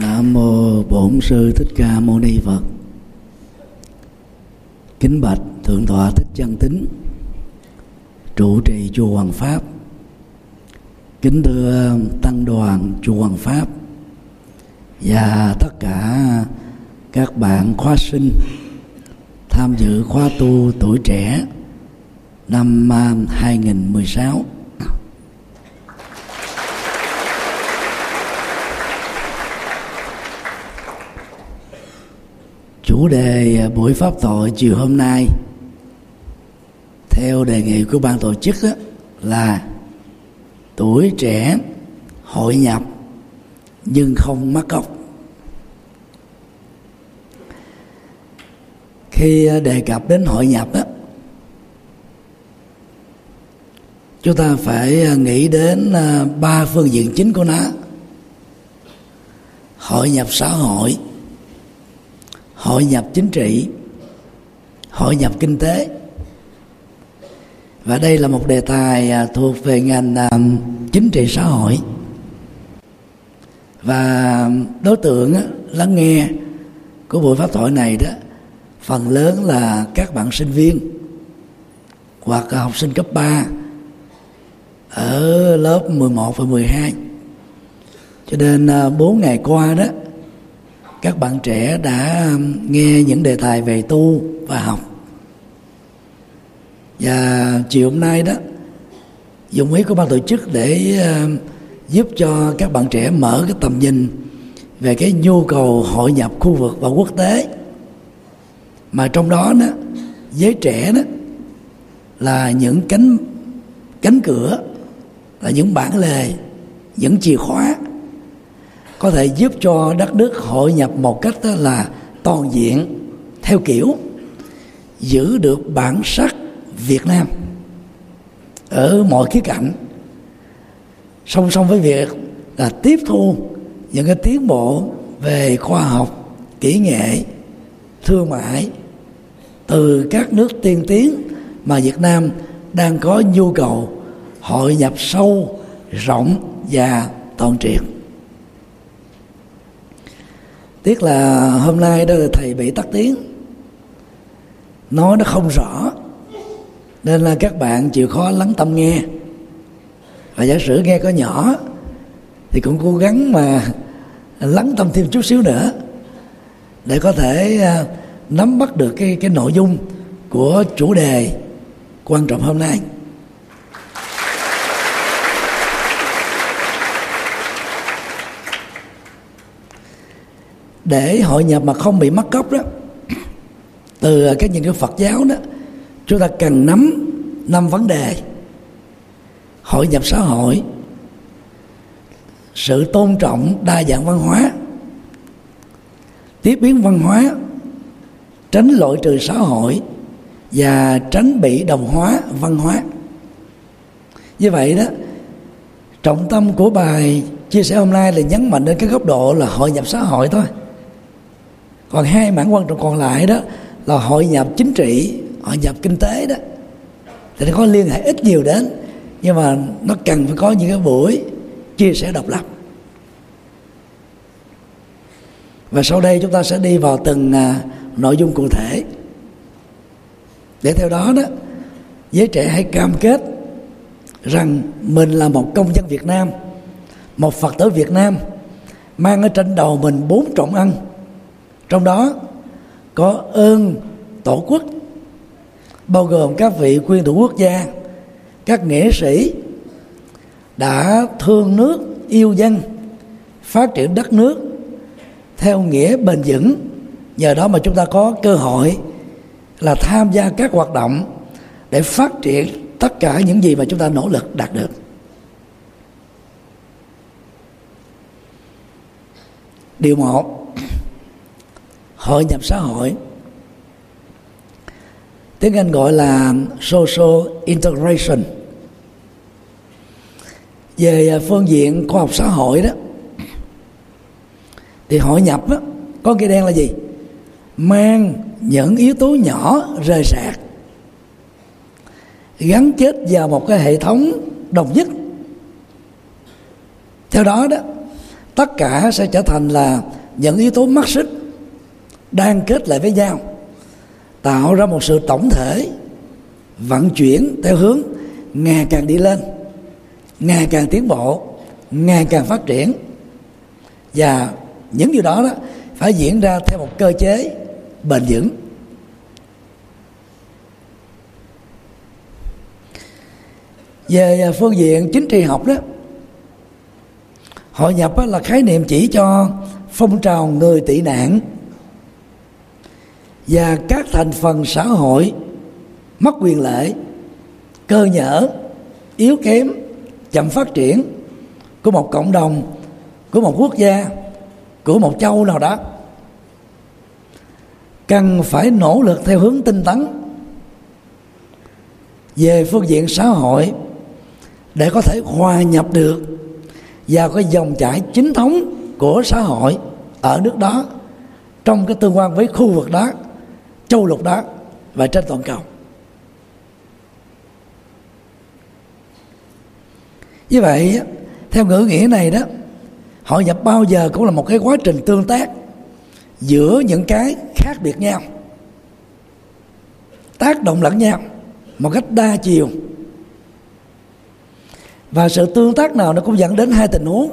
Nam mô Bổn sư Thích Ca Mâu Ni Phật. Kính bạch thượng tọa Thích Chân Tính, trụ trì chùa Hoàng Pháp. Kính thưa tăng đoàn chùa Hoàng Pháp và tất cả các bạn khóa sinh tham dự khóa tu tuổi trẻ năm 2016. Chủ đề à, buổi pháp thoại chiều hôm nay. Theo đề nghị của ban tổ chức là tuổi trẻ hội nhập nhưng không mắc cốc. Khi à, đề cập đến hội nhập đó chúng ta phải à, nghĩ đến ba phương diện chính của nó hội nhập xã hội hội nhập chính trị, hội nhập kinh tế. Và đây là một đề tài à, thuộc về ngành à, chính trị xã hội. Và đối tượng lắng nghe của buổi pháp thoại này đó, phần lớn là các bạn sinh viên hoặc học sinh cấp 3 ở lớp 11 và 12 cho nên à, 4 ngày qua đó các bạn trẻ đã um, nghe những đề tài về tu và học. Và chiều hôm nay đó, dùng ý của ban tổ chức để um, giúp cho các bạn trẻ mở cái tầm nhìn về cái nhu cầu hội nhập khu vực và quốc tế. Mà trong đó đó, giới trẻ đó là những cánh cánh cửa, là những bản lề, những chìa khóa có thể giúp cho đất nước hội nhập một cách là toàn diện, theo kiểu giữ được bản sắc Việt Nam ở mọi khía cạnh. Song song với việc là tiếp thu những cái tiến bộ về khoa học, kỹ nghệ, thương mại từ các nước tiên tiến mà Việt Nam đang có nhu cầu hội nhập sâu, rộng và toàn triệt tiếc là hôm nay đó thầy bị tắt tiếng. Nói nó không rõ, nên là các bạn chịu khó lắng tâm nghe. Và giả sử nghe có nhỏ, thì cũng cố gắng mà lắng tâm thêm chút xíu nữa, để có thể à, nắm bắt được cái cái nội dung của chủ đề quan trọng hôm nay. Để hội nhập mà không bị mất gốc đó, từ cái nhìn của Phật giáo đó, chúng ta cần nắm năm vấn đề. Hội nhập xã hội, sự tôn trọng đa dạng văn hóa, tiếp biến văn hóa, tránh loại trừ xã hội và tránh bị đồng hóa văn hóa. Như vậy đó, trọng tâm của bài chia sẻ hôm nay là nhấn mạnh đến cái góc độ là hội nhập xã hội thôi còn hai mảng quan trọng còn lại đó là hội nhập chính trị, hội nhập kinh tế đó. Thì nó có liên hệ ít nhiều đến, nhưng mà nó cần phải có những cái buổi chia sẻ độc lập. Và sau đây chúng ta sẽ đi vào từng à, nội dung cụ thể. Để theo đó đó, giới trẻ hãy cam kết rằng mình là một công dân Việt Nam, một Phật tử Việt Nam, mang ở trên đầu mình bốn trọng ăn trong đó có ơn tổ quốc, bao gồm các vị nguyên thủ quốc gia, các nghệ sĩ đã thương nước, yêu dân, phát triển đất nước theo nghĩa bền vững. Nhờ đó mà chúng ta có cơ hội là tham gia các hoạt động để phát triển tất cả những gì mà chúng ta nỗ lực đạt được. Điều một hội nhập xã hội. Tiếng anh gọi là social integration. Về à, phương diện khoa học xã hội đó thì hội nhập đó, có cái đen là gì? Mang những yếu tố nhỏ rời rạc gắn kết vào một cái hệ thống đồng nhất. Theo đó đó tất cả sẽ trở thành là những yếu tố mắc xích đang kết lại với nhau, tạo ra một sự tổng thể, vận chuyển theo hướng ngày càng đi lên, ngày càng tiến bộ, ngày càng phát triển. Và những điều đó đó phải diễn ra theo một cơ chế bền vững. Về phương diện chính trị học đó, hội nhập là khái niệm chỉ cho phong trào người tị nạn và các thành phần xã hội mất quyền lợi cơ nhở, yếu kém, chậm phát triển của một cộng đồng, của một quốc gia, của một châu nào đó. Cần phải nỗ lực theo hướng tinh tấn về phương diện xã hội để có thể hòa nhập được vào cái dòng chảy chính thống của xã hội ở nước đó trong cái tương quan với khu vực đó châu lục đó và trên toàn cầu. Như vậy, theo ngữ nghĩa này đó hội nhập bao giờ cũng là một cái quá trình tương tác giữa những cái khác biệt nhau, tác động lẫn nhau một cách đa chiều. Và sự tương tác nào nó cũng dẫn đến hai tình huống.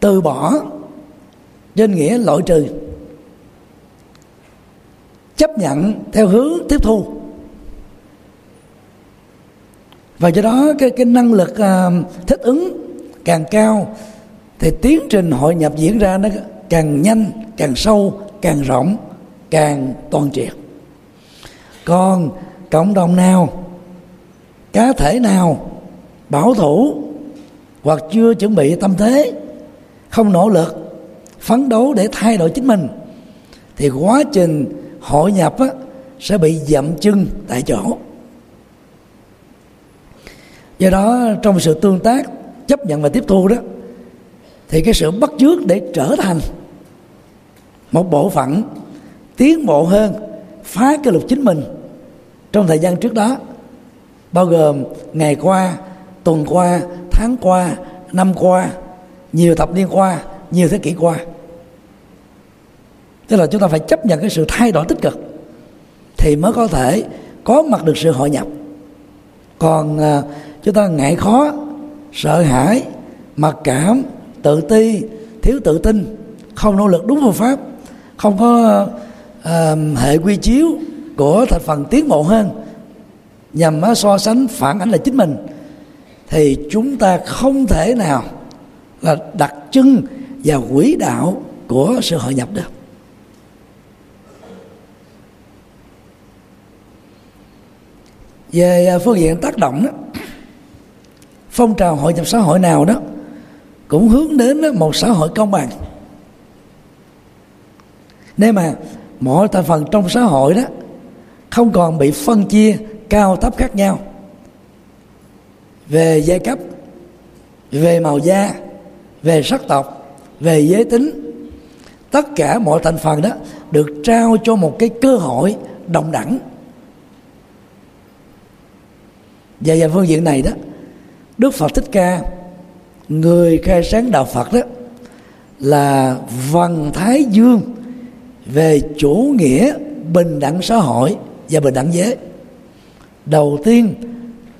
Từ bỏ trên nghĩa loại trừ. Chấp nhận theo hướng tiếp thu. Và do đó cái cái năng lực uh, thích ứng càng cao thì tiến trình hội nhập diễn ra nó càng nhanh càng sâu càng rộng càng toàn triệt. Còn cộng đồng nào cá thể nào bảo thủ hoặc chưa chuẩn bị tâm thế không nỗ lực phấn đấu để thay đổi chính mình thì quá trình hội nhập á, sẽ bị dậm chân tại chỗ. Do đó trong sự tương tác chấp nhận và tiếp thu đó thì cái sự bắt chước để trở thành một bộ phận tiến bộ hơn phá cái luật chính mình trong thời gian trước đó bao gồm ngày qua tuần qua tháng qua năm qua nhiều thập niên qua nhiều thế kỷ qua. Tức là chúng ta phải chấp nhận cái sự thay đổi tích cực thì mới có thể có mặt được sự hội nhập. Còn à, chúng ta ngại khó sợ hãi mặc cảm tự ti thiếu tự tin không nỗ lực đúng phương pháp không có à, hệ quy chiếu của thành phần tiến bộ hơn nhằm so sánh phản ánh là chính mình thì chúng ta không thể nào là đặt chân vào quỹ đạo của sự hội nhập đó. Về à, phương diện tác động đó, phong trào hội nhập xã hội nào đó cũng hướng đến một xã hội công bằng. Nếu mà mọi thành phần trong xã hội đó không còn bị phân chia cao thấp khác nhau, về giai cấp, về màu da, về sắc tộc về giới tính, tất cả mọi thành phần đó được trao cho một cái cơ hội đồng đẳng. Và về phương diện này đó, đức phật thích ca, người khai sáng đạo phật đó, là văn thái dương về chủ nghĩa bình đẳng xã hội và bình đẳng giới. Đầu tiên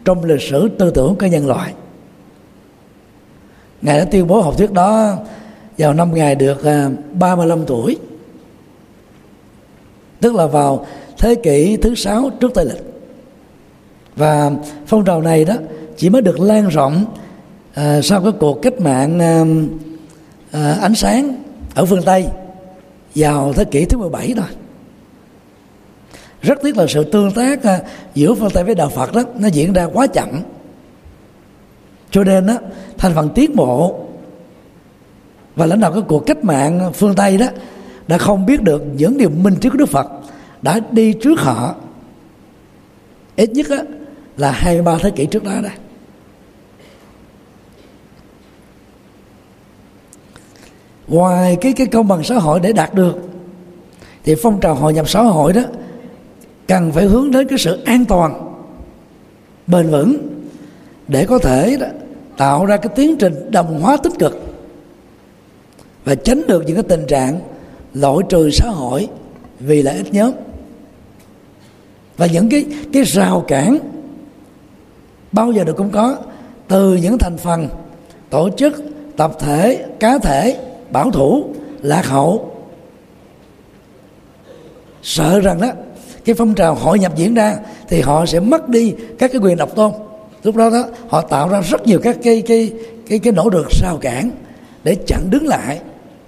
trong lịch sử tư tưởng của nhân loại. Ngài đã tuyên bố học thuyết đó vào năm ngài được à, 35 tuổi. Tức là vào thế kỷ thứ sáu trước tây lịch. Và phong trào này đó chỉ mới được lan rộng à, sau cái cuộc cách mạng à, à, ánh sáng ở phương Tây vào thế kỷ thứ 17 thôi. Rất tiếc là sự tương tác à, giữa phương Tây với đạo Phật đó nó diễn ra quá chậm. Cho nên đó thành phần tiến bộ và lãnh đạo cái cuộc cách mạng phương Tây đó đã không biết được những điều minh triết của Đức Phật đã đi trước họ. Ít nhất á, là 23 thế kỷ trước đó đây ngoài cái cái công bằng xã hội để đạt được thì phong trào hội nhập xã hội đó cần phải hướng đến cái sự an toàn bền vững để có thể đó, tạo ra cái tiến trình đồng hóa tích cực và tránh được những cái tình trạng loại trừ xã hội vì lợi ích nhóm. Và những cái cái rào cản bao giờ được cũng có từ những thành phần tổ chức, tập thể, cá thể, bảo thủ, lạc hậu. Sợ rằng đó, cái phong trào hội nhập diễn ra thì họ sẽ mất đi các cái quyền độc tôn. Lúc đó đó, họ tạo ra rất nhiều các cái cái cái cái nỗ lực rào cản để chặn đứng lại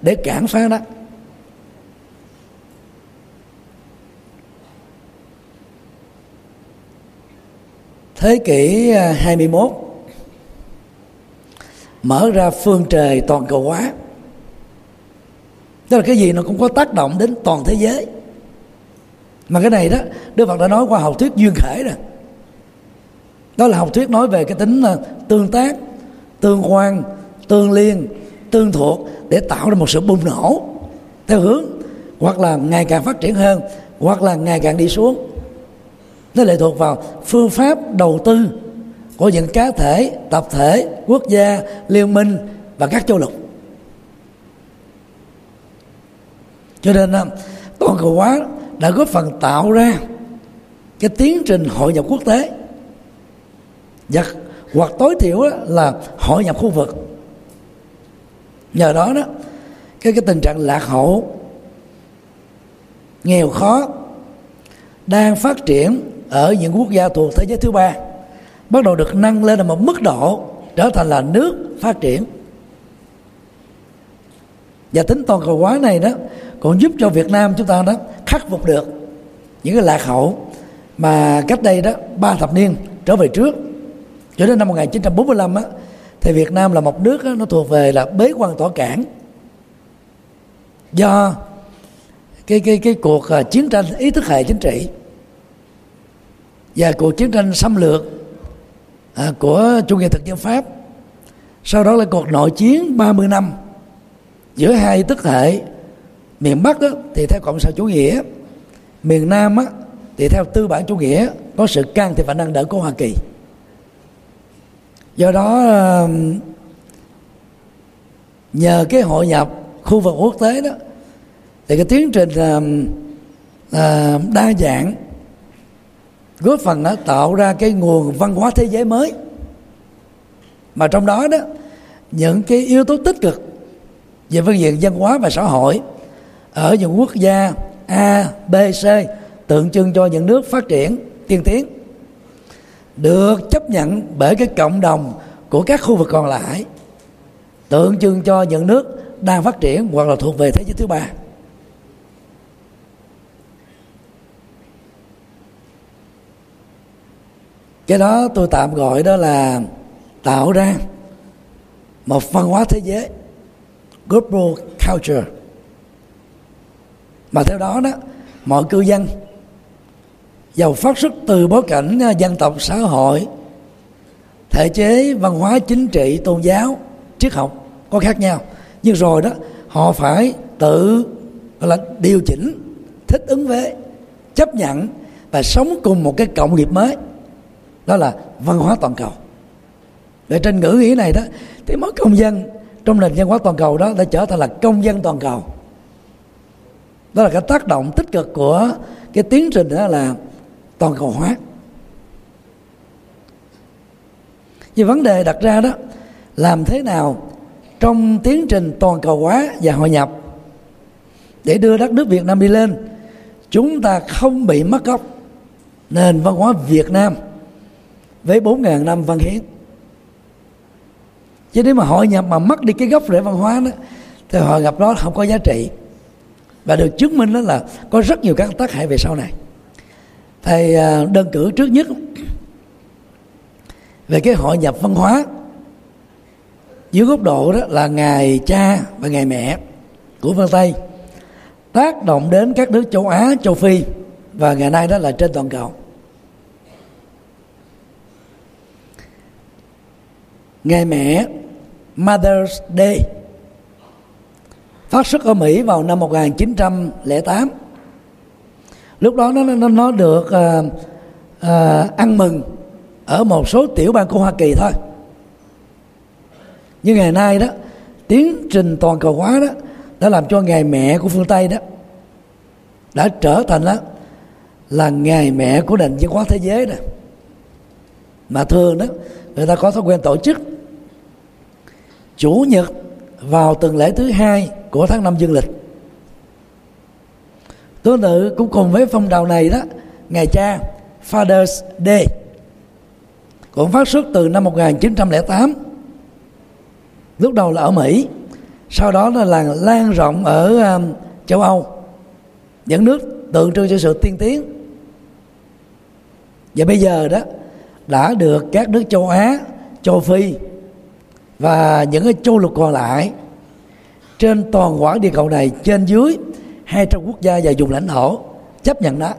để cản phá đó. Thế kỷ à, 21 mở ra phương trời toàn cầu hóa. Tức là cái gì nó cũng có tác động đến toàn thế giới. Mà cái này đó, đức phật đã nói qua học thuyết duyên khể rồi đó là học thuyết nói về cái tính à, tương tác, tương quan, tương liên, tương thuộc để tạo ra một sự bùng nổ theo hướng, hoặc là ngày càng phát triển hơn, hoặc là ngày càng đi xuống. Nó lệ thuộc vào phương pháp đầu tư của những cá thể, tập thể, quốc gia, liên minh và các châu lục. Cho nên à, toàn cầu hóa đã góp phần tạo ra cái tiến trình hội nhập quốc tế. Và hoặc tối thiểu là hội nhập khu vực nhờ đó đó, cái cái tình trạng lạc hậu, nghèo khó đang phát triển ở những quốc gia thuộc thế giới thứ ba, bắt đầu được nâng lên ở một mức độ trở thành là nước phát triển. Và tính toàn cầu hóa này đó còn giúp cho Việt Nam chúng ta đó khắc phục được những cái lạc hậu mà cách đây đó ba thập niên trở về trước. Cho đến năm 1945 á thì Việt Nam là một nước đó, nó thuộc về là bế quan tỏa cảng. Do cái cái cái cuộc à, chiến tranh ý thức hệ chính trị và cuộc chiến tranh xâm lược à, của chủ nghĩa thực dân Pháp sau đó là cuộc nội chiến 30 năm giữa hai tức hệ miền Bắc đó, thì theo cộng sản chủ nghĩa miền Nam đó, thì theo tư bản chủ nghĩa có sự can thiệp và nâng đỡ của Hoa Kỳ do đó um, nhờ cái hội nhập khu vực quốc tế đó thì cái tiến trình là đa dạng góp phần đó tạo ra cái nguồn văn hóa thế giới mới. Mà trong đó đó những cái yếu tố tích cực về phương diện văn hóa và xã hội ở những quốc gia A, B, C tượng trưng cho những nước phát triển tiên tiến được chấp nhận bởi cái cộng đồng của các khu vực còn lại, tượng trưng cho những nước đang phát triển hoặc là thuộc về thế giới thứ ba. Cái đó tôi tạm gọi đó là tạo ra một văn hóa thế giới global culture. Mà theo đó đó, mọi cư dân giàu phát xuất từ bối cảnh à, dân tộc, xã hội, thể chế, văn hóa, chính trị, tôn giáo, triết học có khác nhau. Nhưng rồi đó, họ phải tự, gọi là, điều chỉnh, thích ứng với, chấp nhận và sống cùng một cái cộng nghiệp mới. Đó là văn hóa toàn cầu. Về trên ngữ nghĩa này đó, thì mỗi công dân trong nền văn hóa toàn cầu đó đã trở thành là công dân toàn cầu. Đó là cái tác động tích cực của cái tiến trình đó là toàn cầu hóa. Nhưng vấn đề đặt ra đó, làm thế nào trong tiến trình toàn cầu hóa và hội nhập? Để đưa đất nước Việt Nam đi lên, chúng ta không bị mất gốc. Nền văn hóa Việt Nam với 4.000 năm văn hiến. Chứ nếu mà hội nhập mà mất đi cái gốc rễ văn hóa đó, thì hội nhập đó không có giá trị. Và được chứng minh đó là có rất nhiều các tác hại về sau này thầy à, đơn cử trước nhất về cái hội nhập văn hóa dưới góc độ đó là ngày cha và ngày mẹ của phương tây, tác động đến các nước châu á, châu phi và ngày nay đó là trên toàn cầu. Ngày mẹ, Mother's Day, phát xuất ở Mỹ vào năm 1908 lúc đó nó nó, nó được à, à, ăn mừng ở một số tiểu bang của Hoa Kỳ thôi. Nhưng ngày nay đó tiến trình toàn cầu hóa đó đã làm cho ngày mẹ của phương Tây đó đã trở thành đó là ngày mẹ của nền văn hóa thế giới đó mà thường đó người ta có thói quen tổ chức chủ nhật vào tuần lễ thứ hai của tháng năm dương lịch tương tự cũng cùng với phong trào này đó. Ngày cha Father's Day cũng phát xuất từ năm 1908 lúc đầu là ở Mỹ sau đó là lan, rộng ở um, châu Âu. Những nước tượng trưng cho sự tiên tiến. Và bây giờ đó đã được các nước châu Á châu Phi và những cái châu lục còn lại trên toàn quả địa cầu này trên dưới 200 quốc gia và vùng lãnh thổ chấp nhận đó.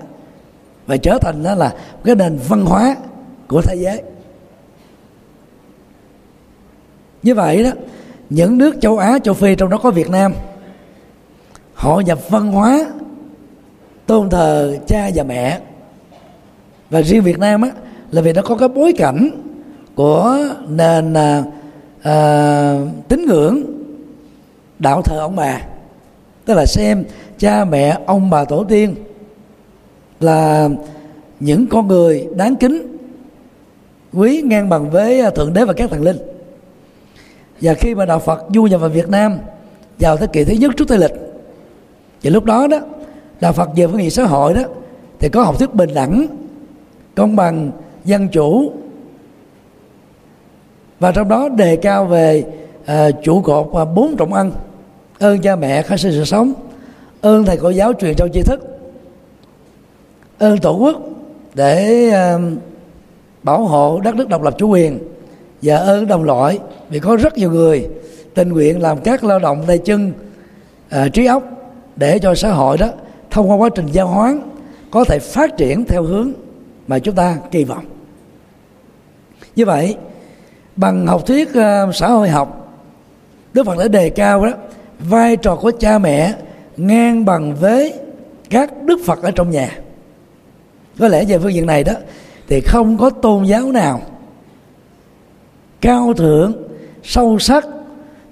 Và trở thành đó là cái nền văn hóa của thế giới. Như vậy đó những nước châu Á châu Phi trong đó có Việt Nam họ nhập văn hóa tôn thờ cha và mẹ. Và riêng Việt Nam á là vì nó có cái bối cảnh của nền à, à, tín ngưỡng đạo thờ ông bà. Tức là xem cha mẹ ông bà tổ tiên là những con người đáng kính quý ngang bằng với à, thượng đế và các thần linh. Và khi mà đạo Phật du nhập vào Việt Nam vào thế kỷ thứ nhất trước Tây lịch thì lúc đó đó đạo Phật về phương diện xã hội đó thì có học thuyết bình đẳng công bằng dân chủ và trong đó đề cao về uh, trụ cột và bốn trọng ân ơn cha mẹ khai sinh sự sống ơn thầy cô giáo truyền trao tri thức. Ơn tổ quốc để ờ, bảo hộ đất nước độc lập chủ quyền và ơn đồng loại vì có rất nhiều người tình nguyện làm các lao động tay chân ờ, trí óc để cho xã hội đó thông qua quá trình giao hoán có thể phát triển theo hướng mà chúng ta kỳ vọng. Như vậy bằng học thuyết uh, xã hội học đức phật đã đề cao đó vai trò của cha mẹ ngang bằng với các đức phật ở trong nhà. Có lẽ về phương diện này đó, thì không có tôn giáo nào cao thượng, sâu sắc,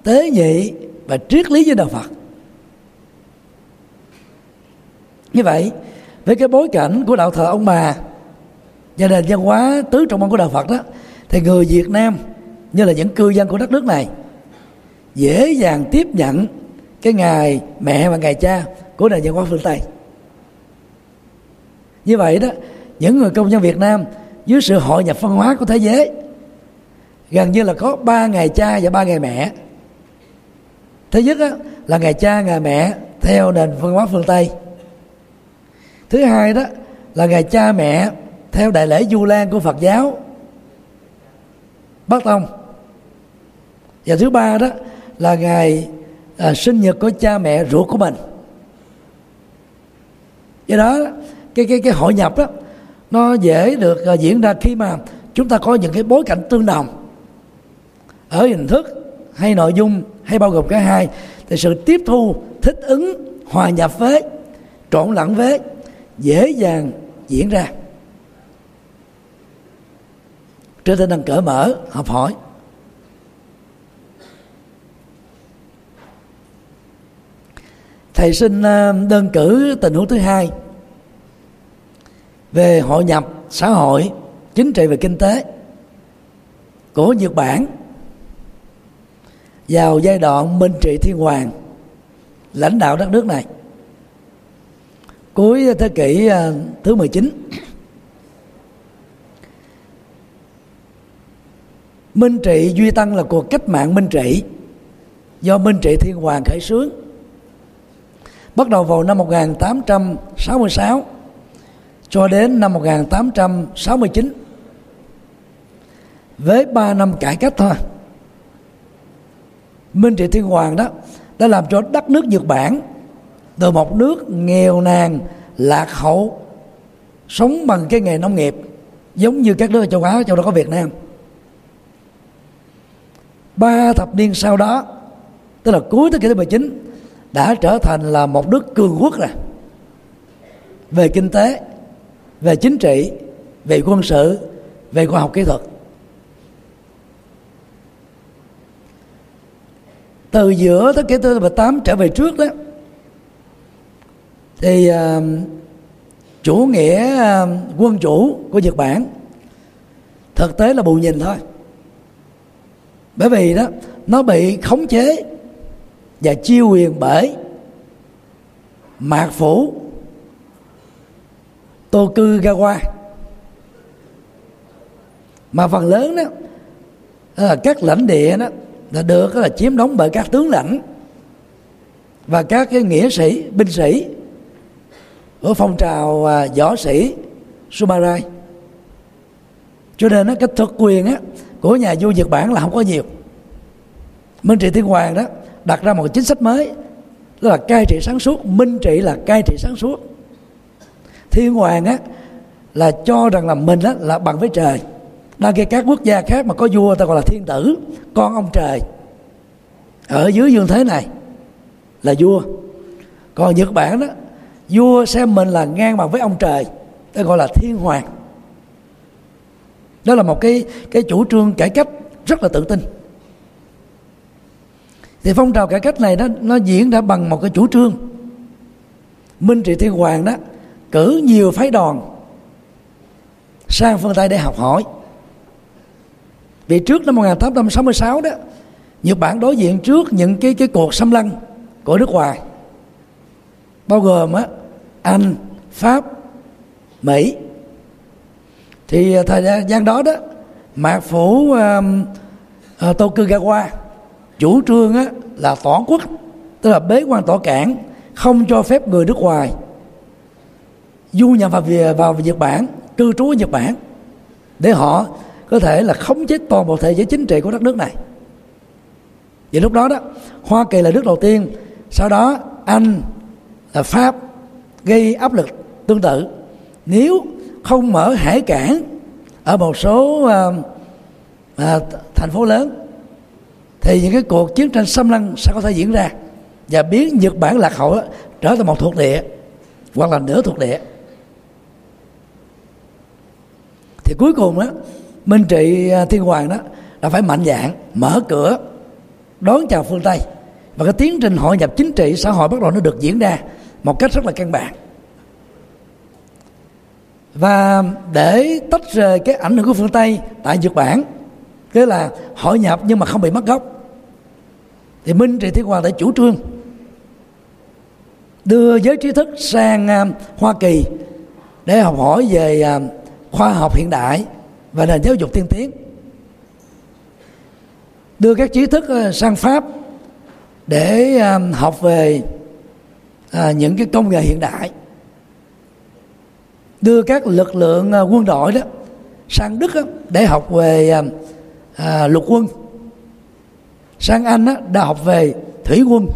tế nhị và triết lý với đạo phật. Như vậy, với cái bối cảnh của đạo thờ ông bà gia đình văn hóa tứ trọng môn của đạo phật đó, thì người việt nam như là những cư dân của đất nước này dễ dàng tiếp nhận cái ngày mẹ và ngày cha của nền văn hóa phương tây. Như vậy đó những người công dân việt nam dưới sự hội nhập văn hóa của thế giới gần như là có ba ngày cha và ba ngày mẹ. Thứ nhất đó, là ngày cha ngày mẹ theo nền văn hóa phương tây. Thứ hai đó là ngày cha mẹ theo đại lễ du lan của phật giáo bắc tông. Và thứ ba đó là ngày à, sinh nhật của cha mẹ ruột của mình. Do đó cái cái cái hội nhập đó nó dễ được uh, diễn ra khi mà chúng ta có những cái bối cảnh tương đồng ở hình thức hay nội dung hay bao gồm cả hai thì sự tiếp thu thích ứng hòa nhập với trộn lẫn với dễ dàng diễn ra. Trên tinh thần cởi mở học hỏi. Thầy xin ờ, đơn cử tình huống thứ hai. Về hội nhập xã hội, chính trị và kinh tế của Nhật Bản, vào giai đoạn Minh trị thiên hoàng, lãnh đạo đất nước này. Cuối thế kỷ ờ, thứ 19 Minh trị duy tăng là cuộc cách mạng Minh trị do Minh trị thiên hoàng khởi xướng bắt đầu vào năm 1866 cho đến năm 1869 với 3 năm cải cách thôi. Minh trị thiên hoàng đó đã làm cho đất nước Nhật Bản, từ một nước nghèo nàn, lạc hậu, sống bằng cái nghề nông nghiệp, giống như các nước ở châu Á trong đó có Việt Nam. Ba thập niên sau đó, tức là cuối thế kỷ thứ 19 đã trở thành là một nước cường quốc rồi. Về kinh tế về chính trị về quân sự về khoa học kỹ thuật. Từ giữa thế kỷ thứ 18 trở về trước đó thì uh, chủ nghĩa uh, quân chủ của Nhật Bản thực tế là bù nhìn thôi. Bởi vì đó nó bị khống chế và chiêu quyền bởi mạc phủ tô cư ga qua mà phần lớn đó là các lãnh địa đó là được là chiếm đóng bởi các tướng lãnh và các cái nghĩa sĩ binh sĩ của phong trào à, võ sĩ Sumarai. Cho nên nó cái thực quyền á, của nhà vua Nhật Bản là không có nhiều. Minh trị thiên hoàng đó đặt ra một chính sách mới, đó là cai trị sáng suốt, minh trị là cai trị sáng suốt. Thiên hoàng á là cho rằng là mình á, là bằng với trời. Đang khi các quốc gia khác mà có vua ta gọi là thiên tử, con ông trời, ở dưới dương thế này là vua. Còn nhật bản đó vua xem mình là ngang bằng với ông trời, ta gọi là thiên hoàng. Đó là một cái cái chủ trương cải cách rất là tự tin thì phong trào cải cách này nó nó diễn ra bằng một cái chủ trương. Minh trị thiên hoàng đó cử nhiều phái đoàn sang phương Tây để học hỏi. Vì trước năm 1866 đó Nhật Bản đối diện trước những cái cái cuộc xâm lăng của nước ngoài. Bao gồm á Anh, Pháp, Mỹ. Thì thời gian đó đó mạc phủ um, ờ, uh, uh, Tokugawa chủ trương á, là tỏ quốc tức là bế quan tỏ cản không cho phép người nước ngoài du nhập vào vào Nhật Bản cư trú ở Nhật Bản để họ có thể là khống chế toàn bộ thể giới chính trị của đất nước này. Vậy lúc đó đó Hoa Kỳ là nước đầu tiên sau đó Anh là Pháp gây áp lực tương tự. Nếu không mở hải cảng ở một số uh, uh, thành phố lớn thì những cái cuộc chiến tranh xâm lăng sẽ có thể diễn ra? Và biến Nhật Bản lạc hậu trở thành một thuộc địa, hoặc là nửa thuộc địa. Thì cuối cùng á, Minh trị à, Thiên Hoàng đó là phải mạnh dạng mở cửa, đón chào phương Tây. Và cái tiến trình hội nhập chính trị, xã hội bắt đầu nó được diễn ra một cách rất là căn bản. Và để tách rời cái ảnh hưởng của phương Tây tại Nhật Bản, tức là hội nhập nhưng mà không bị mất gốc thì Minh Trị Thiên Hoàng đã chủ trương đưa giới trí thức sang uh, Hoa Kỳ để học hỏi về uh, khoa học hiện đại và nền giáo dục tiên tiến. Đưa các trí thức uh, sang Pháp để uh, học về uh, những cái công nghệ hiện đại. Đưa các lực lượng uh, quân đội đó sang Đức uh, để học về uh, lục quân sang anh á, đã học về thủy quân.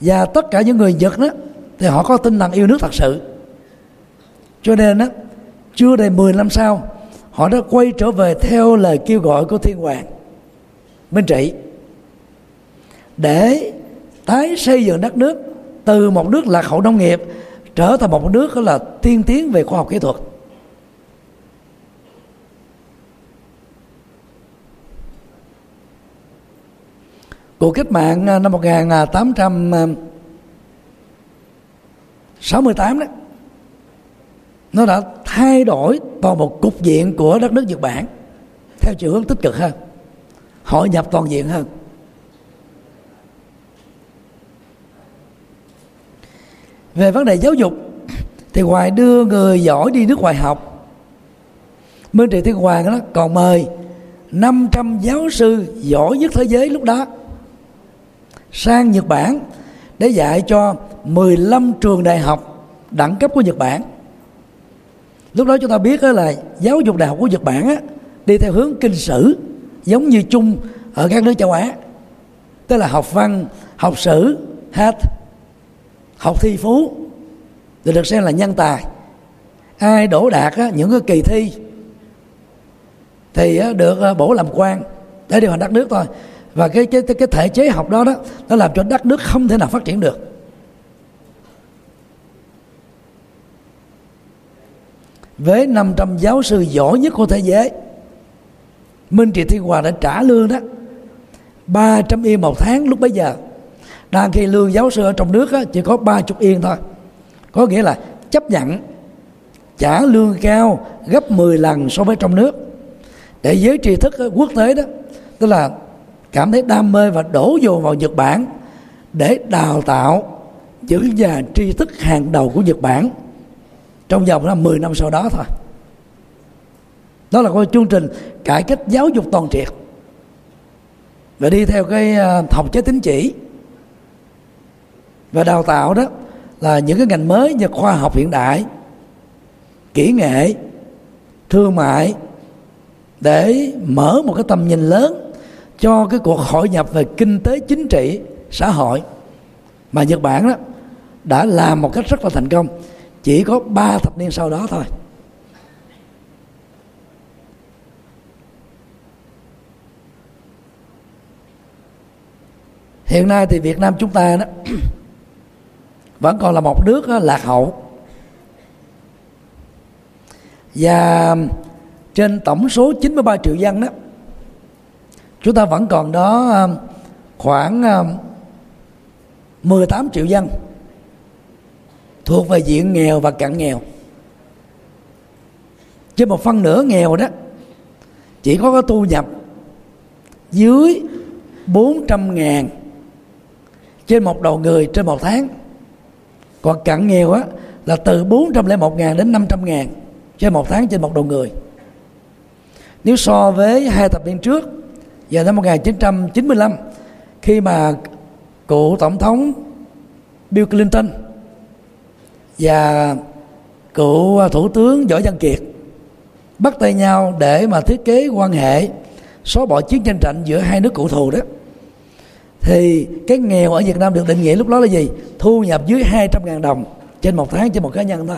Và tất cả những người nhật đó thì họ có tinh thần yêu nước thật sự. Cho nên á chưa đầy 10 năm sau họ đã quay trở về theo lời kêu gọi của thiên hoàng minh trị để tái xây dựng đất nước từ một nước lạc hậu nông nghiệp trở thành một nước là tiên tiến về khoa học kỹ thuật. Cuộc cách mạng à, năm 1868 à, đó, nó đã thay đổi toàn bộ cục diện của đất nước Nhật Bản theo chiều hướng tích cực hơn, hội nhập toàn diện hơn. Về vấn đề giáo dục, thì ngoài đưa người giỏi đi nước ngoài học. Minh Trị Thiên Hoàng đó còn mời 500 giáo sư giỏi nhất thế giới lúc đó sang Nhật Bản để dạy cho 15 trường đại học đẳng cấp của Nhật Bản. Lúc đó chúng ta biết là giáo dục đại học của Nhật Bản á, đi theo hướng kinh sử giống như chung ở các nước châu Á. Tức là học văn, học sử, hát, học thi phú thì được xem là nhân tài. Ai đổ đạt á, những cái kỳ thi thì được à, bổ làm quan để điều hành đất nước thôi và cái cái cái thể chế học đó đó nó làm cho đất nước không thể nào phát triển được. Với 500 giáo sư giỏi nhất của thế giới Minh Trị Thiên Hòa đã trả lương đó 300 yên một tháng lúc bấy giờ. Đang khi lương giáo sư ở trong nước đó, chỉ có 30 yên thôi. Có nghĩa là chấp nhận trả lương cao gấp 10 lần so với trong nước. Để giới tri thức quốc tế đó tức là cảm thấy đam mê và đổ dồn vào Nhật Bản để đào tạo những nhà tri thức hàng đầu của Nhật Bản. Trong vòng là 10 năm sau đó thôi. Đó là cái chương trình cải cách giáo dục toàn triệt. Và đi theo cái ờ, học chế tín chỉ. Và đào tạo đó là những cái ngành mới như khoa học hiện đại, kỹ nghệ, thương mại để mở một cái tầm nhìn lớn cho cái cuộc hội nhập về kinh tế, chính trị, xã hội. Mà Nhật Bản đó đã làm một cách rất là thành công, chỉ có 3 thập niên sau đó thôi. Hiện nay thì Việt Nam chúng ta đó vẫn còn là một nước ờ, lạc hậu. Và trên tổng số 93 triệu dân đó chúng ta vẫn còn đó à, khoảng à, 18 triệu dân thuộc về diện nghèo và cận nghèo. Trên một phân nửa nghèo đó, chỉ có cái thu nhập dưới 400 ngàn trên một đầu người trên một tháng. Còn cận nghèo á, là từ 401 ngàn đến 500 ngàn trên một tháng trên một đầu người. Nếu so với hai thập niên trước vào năm 1995 khi mà cựu tổng thống Bill Clinton và cựu thủ tướng Võ Văn Kiệt bắt tay nhau để mà thiết kế quan hệ, xóa bỏ chiến tranh trận giữa hai nước cựu thù đó, thì cái nghèo ở Việt Nam được định nghĩa lúc đó là gì? Thu nhập dưới 200 ngàn đồng trên một tháng, trên một cá nhân thôi.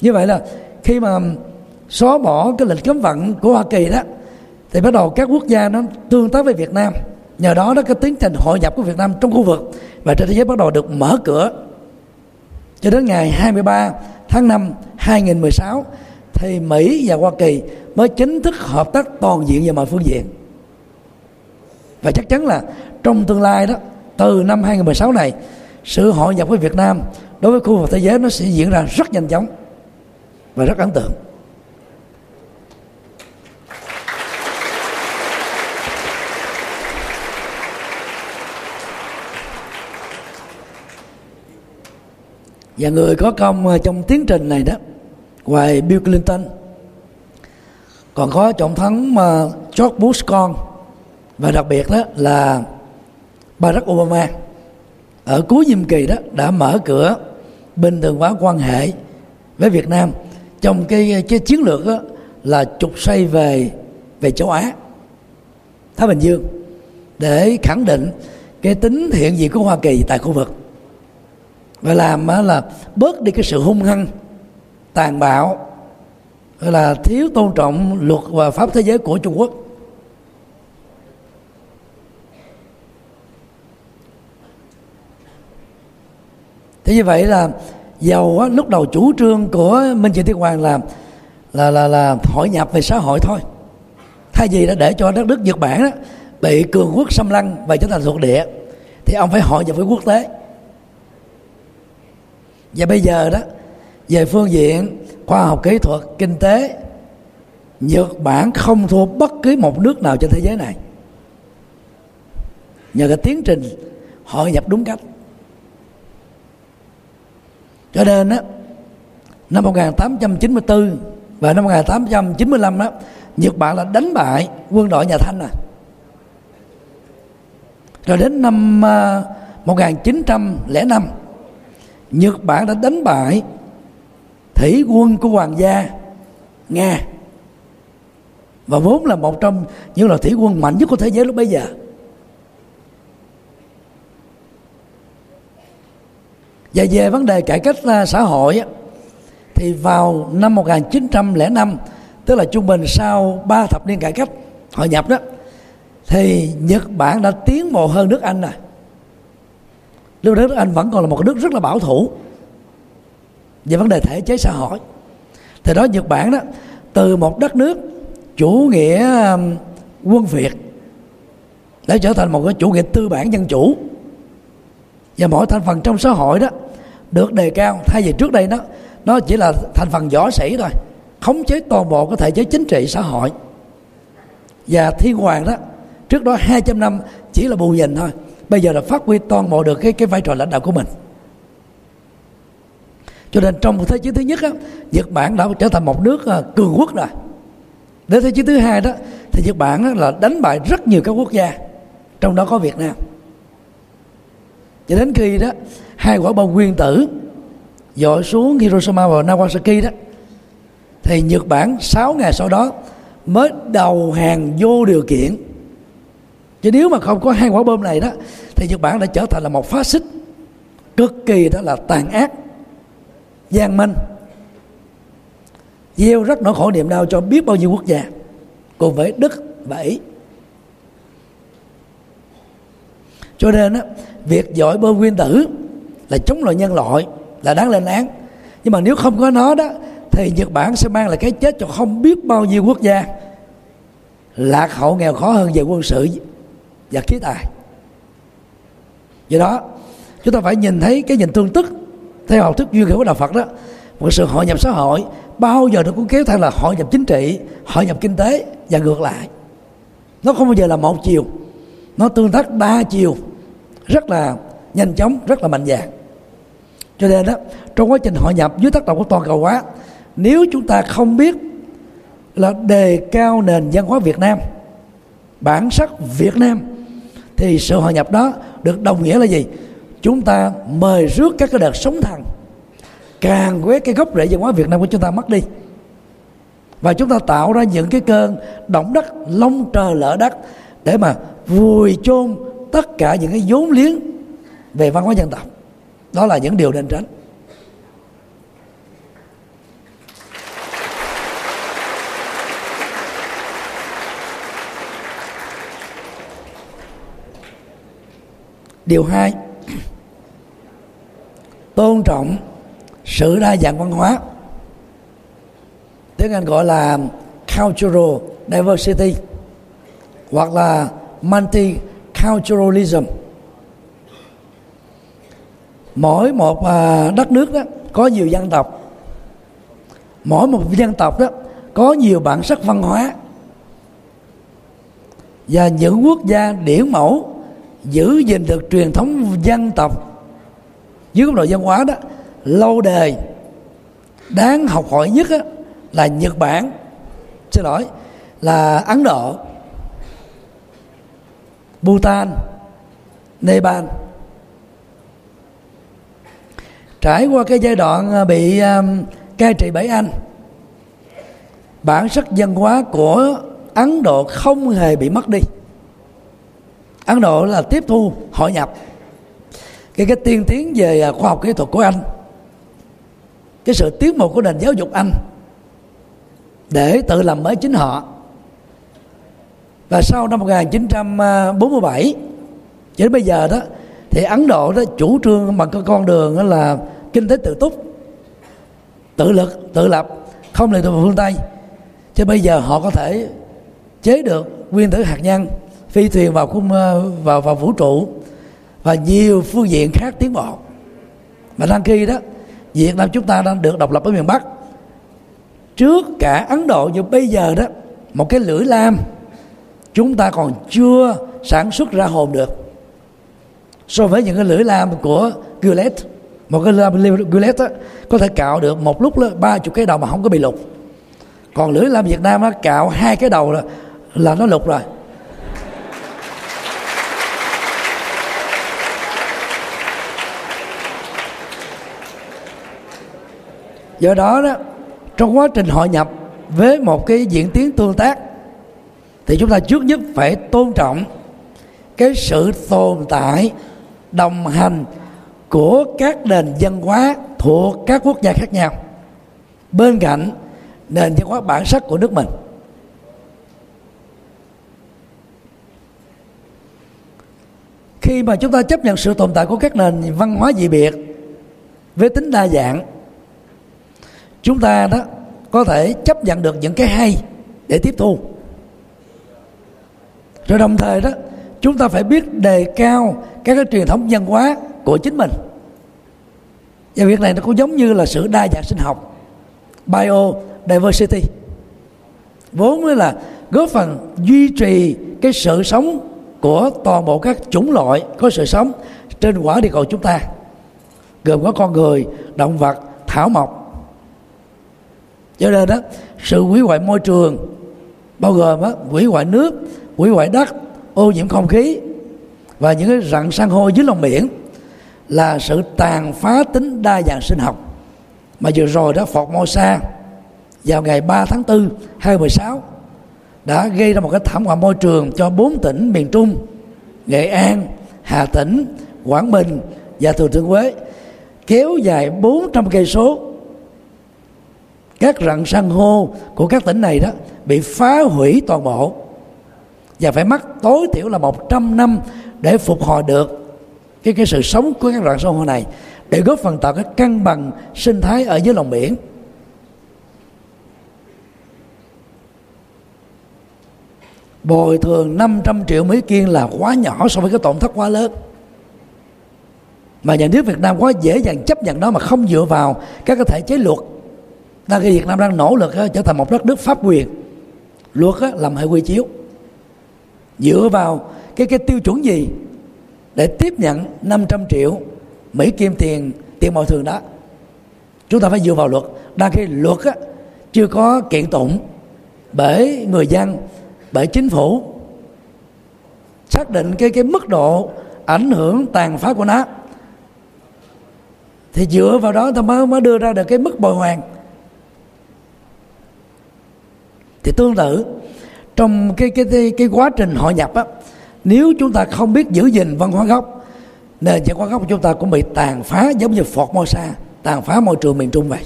Như vậy là khi mà xóa bỏ cái lệnh cấm vận của Hoa Kỳ đó thì bắt đầu các quốc gia nó tương tác với Việt Nam. Nhờ đó đó cái tiến trình hội nhập của Việt Nam trong khu vực và trên thế giới bắt đầu được mở cửa. Cho đến ngày 23 tháng 5 2016 thì Mỹ và Hoa Kỳ mới chính thức hợp tác toàn diện về mọi phương diện. Và chắc chắn là trong tương lai đó, từ năm 2016 này, sự hội nhập với Việt Nam đối với khu vực thế giới nó sẽ diễn ra rất nhanh chóng và rất ấn tượng. Và người có công ờ, trong tiến trình này đó, ngoài Bill Clinton, còn có tổng thống mà George Bush con. Và đặc biệt đó là Barack Obama. Ở cuối nhiệm kỳ đó, đã mở cửa bình thường hóa quan hệ với Việt Nam trong cái ờ, cái chiến lược đó là trục xoay về về châu Á. Thái Bình Dương, để khẳng định cái tính hiện diện của Hoa Kỳ tại khu vực và làm là bớt đi cái sự hung hăng tàn bạo là thiếu tôn trọng luật và pháp thế giới của Trung Quốc. Thế như vậy là giàu á, lúc đầu chủ trương của minh trị thiên hoàng là là là là hội nhập về xã hội thôi. Thay vì đã để cho đất nước nhật bản đó, bị cường quốc xâm lăng và trở thành thuộc địa thì ông phải hội nhập với quốc tế và bây giờ đó, về phương diện khoa học kỹ thuật, kinh tế, nhật bản không thua bất cứ một nước nào trên thế giới này. Nhờ cái tiến trình hội nhập đúng cách. Cho nên á, năm 1894 và năm 1895 đó Nhật Bản là đánh bại quân đội nhà Thanh à rồi đến năm à, 1905 Nhật Bản đã đánh bại thủy quân của hoàng gia, Nga. Và vốn là một trong những loại thủy quân mạnh nhất của thế giới lúc bấy giờ. Và về vấn đề cải cách à, xã hội thì vào năm 1905 tức là trung bình sau 3 thập niên cải cách hội nhập đó, thì Nhật Bản đã tiến bộ hơn nước Anh rồi lúc đó nước Anh vẫn còn là một nước rất là bảo thủ. Về vấn đề thể chế xã hội. Thì đó, nhật bản đó, từ một đất nước chủ nghĩa um, quân việt để trở thành một cái chủ nghĩa tư bản dân chủ. Và mỗi thành phần trong xã hội đó được đề cao. Thay vì trước đây đó, nó chỉ là thành phần võ sĩ thôi, khống chế toàn bộ cái thể chế chính trị xã hội. Và thiên hoàng đó, trước đó 200 năm chỉ là bù nhìn thôi bây giờ là phát huy toàn bộ được cái cái vai trò lãnh đạo của mình. Cho nên trong thế chiến thứ nhất á, Nhật Bản đã trở thành một nước à, cường quốc rồi. Đến thế chiến thứ hai đó thì Nhật Bản á, là đánh bại rất nhiều các quốc gia trong đó có Việt Nam. Cho đến khi đó hai quả bom nguyên tử dội xuống Hiroshima và Nagasaki đó thì Nhật Bản 6 ngày sau đó mới đầu hàng vô điều kiện chứ nếu mà không có hai quả bom này đó thì Nhật Bản đã trở thành là một phát xít cực kỳ đó là tàn ác gian minh gieo rất nỗi khổ niềm đau cho biết bao nhiêu quốc gia cùng với Đức và Ý. Cho nên á, việc giỏi bom nguyên tử là chống lại nhân loại là đáng lên án. Nhưng mà nếu không có nó đó thì Nhật Bản sẽ mang lại cái chết cho không biết bao nhiêu quốc gia. Lạc hậu nghèo khó hơn về quân sự và khí tài. Do đó, chúng ta phải nhìn thấy cái nhìn tương tức theo học thức duyên khởi của đạo Phật đó. Một sự hội nhập xã hội bao giờ nó cũng kéo theo là hội nhập chính trị, hội nhập kinh tế và ngược lại. Nó không bao giờ là một chiều. Nó tương tác đa chiều, rất là nhanh chóng, rất là mạnh dạn. Cho nên đó, trong quá trình hội nhập dưới tác động của toàn cầu hóa, nếu chúng ta không biết là đề cao nền văn hóa Việt Nam, bản sắc Việt Nam thì sự hòa nhập đó được đồng nghĩa là gì? Chúng ta mời rước các cái đợt sống thần càng quét cái gốc rễ văn hóa Việt Nam của chúng ta mất đi. Và chúng ta tạo ra những cái cơn động đất lông trời lỡ đất để mà vùi chôn tất cả những cái vốn liếng về văn hóa dân tộc. Đó là những điều nên tránh. Điều hai, tôn trọng sự đa dạng văn hóa. Tiếng anh gọi là cultural diversity hoặc là multiculturalism. Mỗi một à, đất nước đó có nhiều dân tộc. Mỗi một dân tộc đó có nhiều bản sắc văn hóa. Và những quốc gia điển mẫu giữ gìn được truyền thống dân tộc dưới góc độ văn hóa đó lâu đời đáng học hỏi nhất là Nhật Bản. Xin lỗi là Ấn Độ Bhutan Nepal. Trải qua cái giai đoạn à, bị um, cai trị bởi Anh bản sắc văn hóa của Ấn Độ không hề bị mất đi. Ấn Độ là tiếp thu, hội nhập. Cái cái tiên tiến về à, khoa học kỹ thuật của Anh. Cái sự tiến bộ của nền giáo dục Anh. Để tự làm mới chính họ. Và sau năm 1947 cho đến bây giờ đó, thì Ấn Độ đó chủ trương bằng cái con đường đó là kinh tế tự túc, tự lực, tự lập, không lệ thuộc phương Tây. Cho bây giờ họ có thể chế được nguyên tử hạt nhân phi thuyền vào khung ờ, vào vào vũ trụ và nhiều phương diện khác tiến bộ mà đang khi đó Việt Nam chúng ta đang được độc lập ở miền Bắc. Trước cả Ấn Độ như bây giờ đó một cái lưỡi lam chúng ta còn chưa sản xuất ra hồn được. So với những cái lưỡi lam của Gillette một cái lam Gillette á, có thể cạo được một lúc ba chục cái đầu mà không có bị lục. Còn lưỡi lam Việt Nam á, cạo hai cái đầu là là nó lục rồi. Do đó đó, trong quá trình hội nhập với một cái diễn tiến tương tác, thì chúng ta trước nhất phải tôn trọng cái sự tồn tại, đồng hành của các nền văn hóa thuộc các quốc gia khác nhau bên cạnh nền văn hóa bản sắc của nước mình. Khi mà chúng ta chấp nhận sự tồn tại của các nền văn hóa dị biệt với tính đa dạng chúng ta đó có thể chấp nhận được những cái hay để tiếp thu. Rồi đồng thời đó chúng ta phải biết đề cao các cái truyền thống văn hóa của chính mình. Và việc này nó cũng giống như là sự đa dạng sinh học bio diversity, vốn là góp phần duy trì cái sự sống của toàn bộ các chủng loại có sự sống trên quả địa cầu chúng ta gồm có con người động vật thảo mộc cho nên đó sự hủy hoại môi trường bao gồm đó, hủy hoại nước hủy hoại đất ô nhiễm không khí và những cái rặng san hô dưới lòng biển là sự tàn phá tính đa dạng sinh học. Mà vừa rồi đó Formosa vào ngày 3 tháng 4 2016 đã gây ra một cái thảm họa môi trường cho bốn tỉnh miền Trung Nghệ An, Hà Tĩnh, Quảng Bình và Thừa Thiên Huế kéo dài 400 cây số các rặng san hô của các tỉnh này đó bị phá hủy toàn bộ. Và phải mất tối thiểu là 100 năm để phục hồi được cái cái sự sống của các rặng san hô này, để góp phần tạo cái cân bằng sinh thái ở dưới lòng biển. Bồi thường 500 triệu Mỹ Kiên là quá nhỏ so với cái tổn thất quá lớn. Mà nhà nước Việt Nam quá dễ dàng chấp nhận đó mà không dựa vào các cái thể chế luật đang khi Việt Nam đang nỗ lực trở thành một đất nước pháp quyền. Luật làm hệ quy chiếu. Dựa vào cái cái tiêu chuẩn gì để tiếp nhận 500 triệu Mỹ kim tiền tiền bồi thường đó? Chúng ta phải dựa vào luật. Đang khi luật á, chưa có kiện tụng bởi người dân bởi chính phủ xác định cái cái mức độ ảnh hưởng tàn phá của nó thì dựa vào đó ta mới mới đưa ra được cái mức bồi hoàn thì tương tự trong cái cái cái, cái quá trình hội nhập á nếu chúng ta không biết giữ gìn văn hóa gốc nền văn hóa gốc của chúng ta cũng bị tàn phá giống như phọt Formosa tàn phá môi trường miền Trung vậy.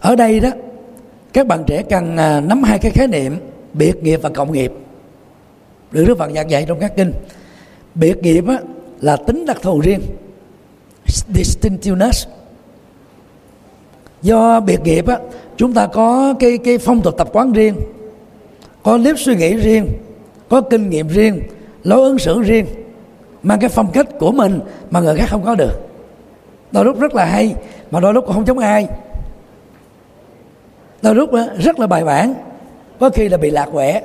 Ở đây đó các bạn trẻ cần à, nắm hai cái khái niệm biệt nghiệp và cộng nghiệp. Được Đức Phật giảng dạy trong các kinh. Biệt nghiệp á, là tính đặc thù riêng distinctiveness do biệt nghiệp á, chúng ta có cái cái phong tục tập quán riêng có nếp suy nghĩ riêng có kinh nghiệm riêng lối ứng xử riêng mang cái phong cách của mình mà người khác không có được. Đôi lúc rất là hay mà đôi lúc cũng không giống ai. Đôi lúc rất là bài bản có khi là bị lạc quẻ.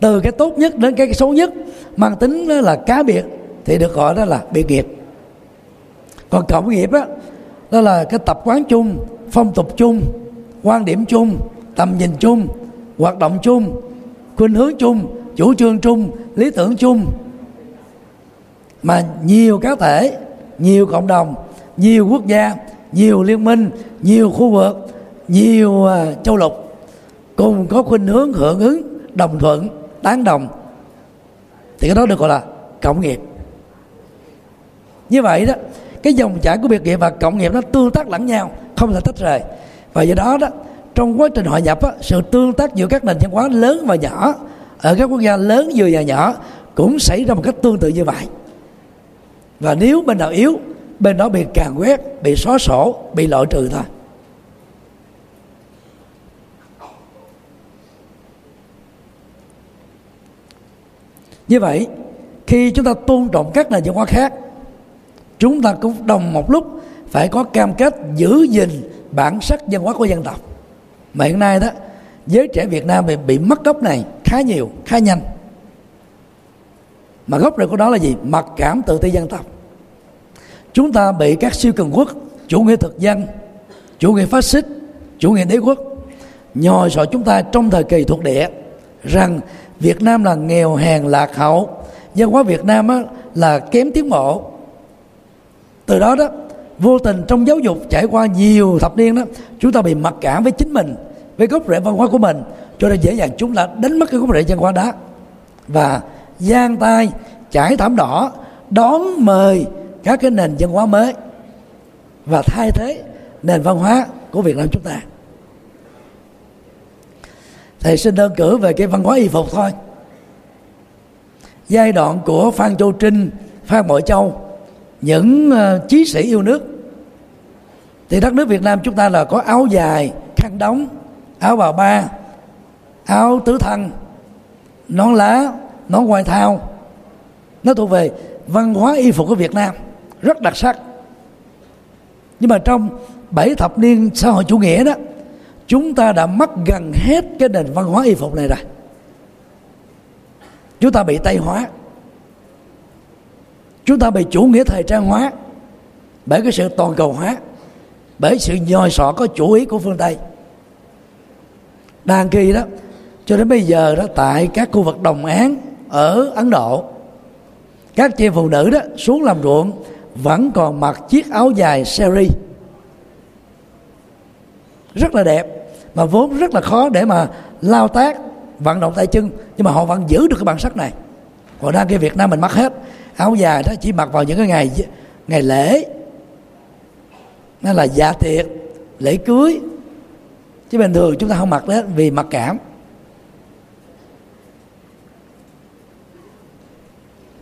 Từ cái tốt nhất đến cái xấu nhất mang tính là cá biệt thì được gọi đó là biệt nghiệp. Còn cộng nghiệp á đó là cái tập quán chung, phong tục chung, quan điểm chung, tầm nhìn chung, hoạt động chung, khuynh hướng chung, chủ trương chung, lý tưởng chung. Mà nhiều cá thể, nhiều cộng đồng, nhiều quốc gia, nhiều liên minh, nhiều khu vực, nhiều à, châu lục cùng có khuynh hướng hưởng ứng, đồng thuận, tán đồng, thì cái đó được gọi là cộng nghiệp. Như vậy đó cái dòng chảy của biệt nghiệp và cộng nghiệp nó tương tác lẫn nhau không thể tách rời. Và do đó đó trong quá trình hội nhập á, sự tương tác giữa các nền văn hóa lớn và nhỏ ở các quốc gia lớn vừa và nhỏ cũng xảy ra một cách tương tự như vậy. Và nếu bên nào yếu bên đó bị càn quét bị xóa sổ bị loại trừ thôi. Như vậy khi chúng ta tôn trọng các nền văn hóa khác chúng ta cũng đồng một lúc phải có cam kết giữ gìn bản sắc văn hóa của dân tộc. Mà hiện nay đó giới trẻ Việt Nam bị, bị mất gốc này khá nhiều khá nhanh. Mà gốc rễ của đó là gì? Mặc cảm tự ti dân tộc. Chúng ta bị các siêu cường quốc chủ nghĩa thực dân chủ nghĩa phát xít chủ nghĩa đế quốc nhòi sọ chúng ta trong thời kỳ thuộc địa rằng Việt Nam là nghèo hèn lạc hậu văn hóa Việt Nam á, là kém tiến bộ từ đó đó, vô tình trong giáo dục trải qua nhiều thập niên đó, chúng ta bị mặc cảm với chính mình, với gốc rễ văn hóa của mình, cho nên dễ dàng chúng ta đánh mất cái gốc rễ văn hóa đó. Và giang tay, trải thảm đỏ, đón mời các cái nền văn hóa mới và thay thế nền văn hóa của Việt Nam chúng ta. Thầy xin đơn cử về cái văn hóa y phục thôi. Giai đoạn của Phan Châu Trinh, phan bội châu những ờ, chí sĩ yêu nước. Thì đất nước việt nam chúng ta là có áo dài, khăn đóng, áo bà ba, áo tứ thân, nón lá, nón ngoài thao. Nó thuộc về văn hóa y phục của việt nam, rất đặc sắc. Nhưng mà trong bảy thập niên xã hội chủ nghĩa đó, chúng ta đã mất gần hết cái nền văn hóa y phục này rồi. Chúng ta bị tây hóa chúng ta bị chủ nghĩa thời trang hóa bởi cái sự toàn cầu hóa, bởi sự nhòi sọ có chủ ý của phương tây. Đang kỳ đó, cho đến bây giờ đó, tại các khu vực đồng án ở ấn độ, các chị phụ nữ đó xuống làm ruộng vẫn còn mặc chiếc áo dài seri rất là đẹp, mà vốn rất là khó để mà lao tác, vận động tay chân, nhưng mà họ vẫn giữ được cái bản sắc này còn đang cái Việt Nam mình mặc hết. Áo dài đó chỉ mặc vào những cái ngày ngày lễ. Nó là dạ tiệc, lễ cưới. Chứ bình thường chúng ta không mặc đó vì mặc cảm.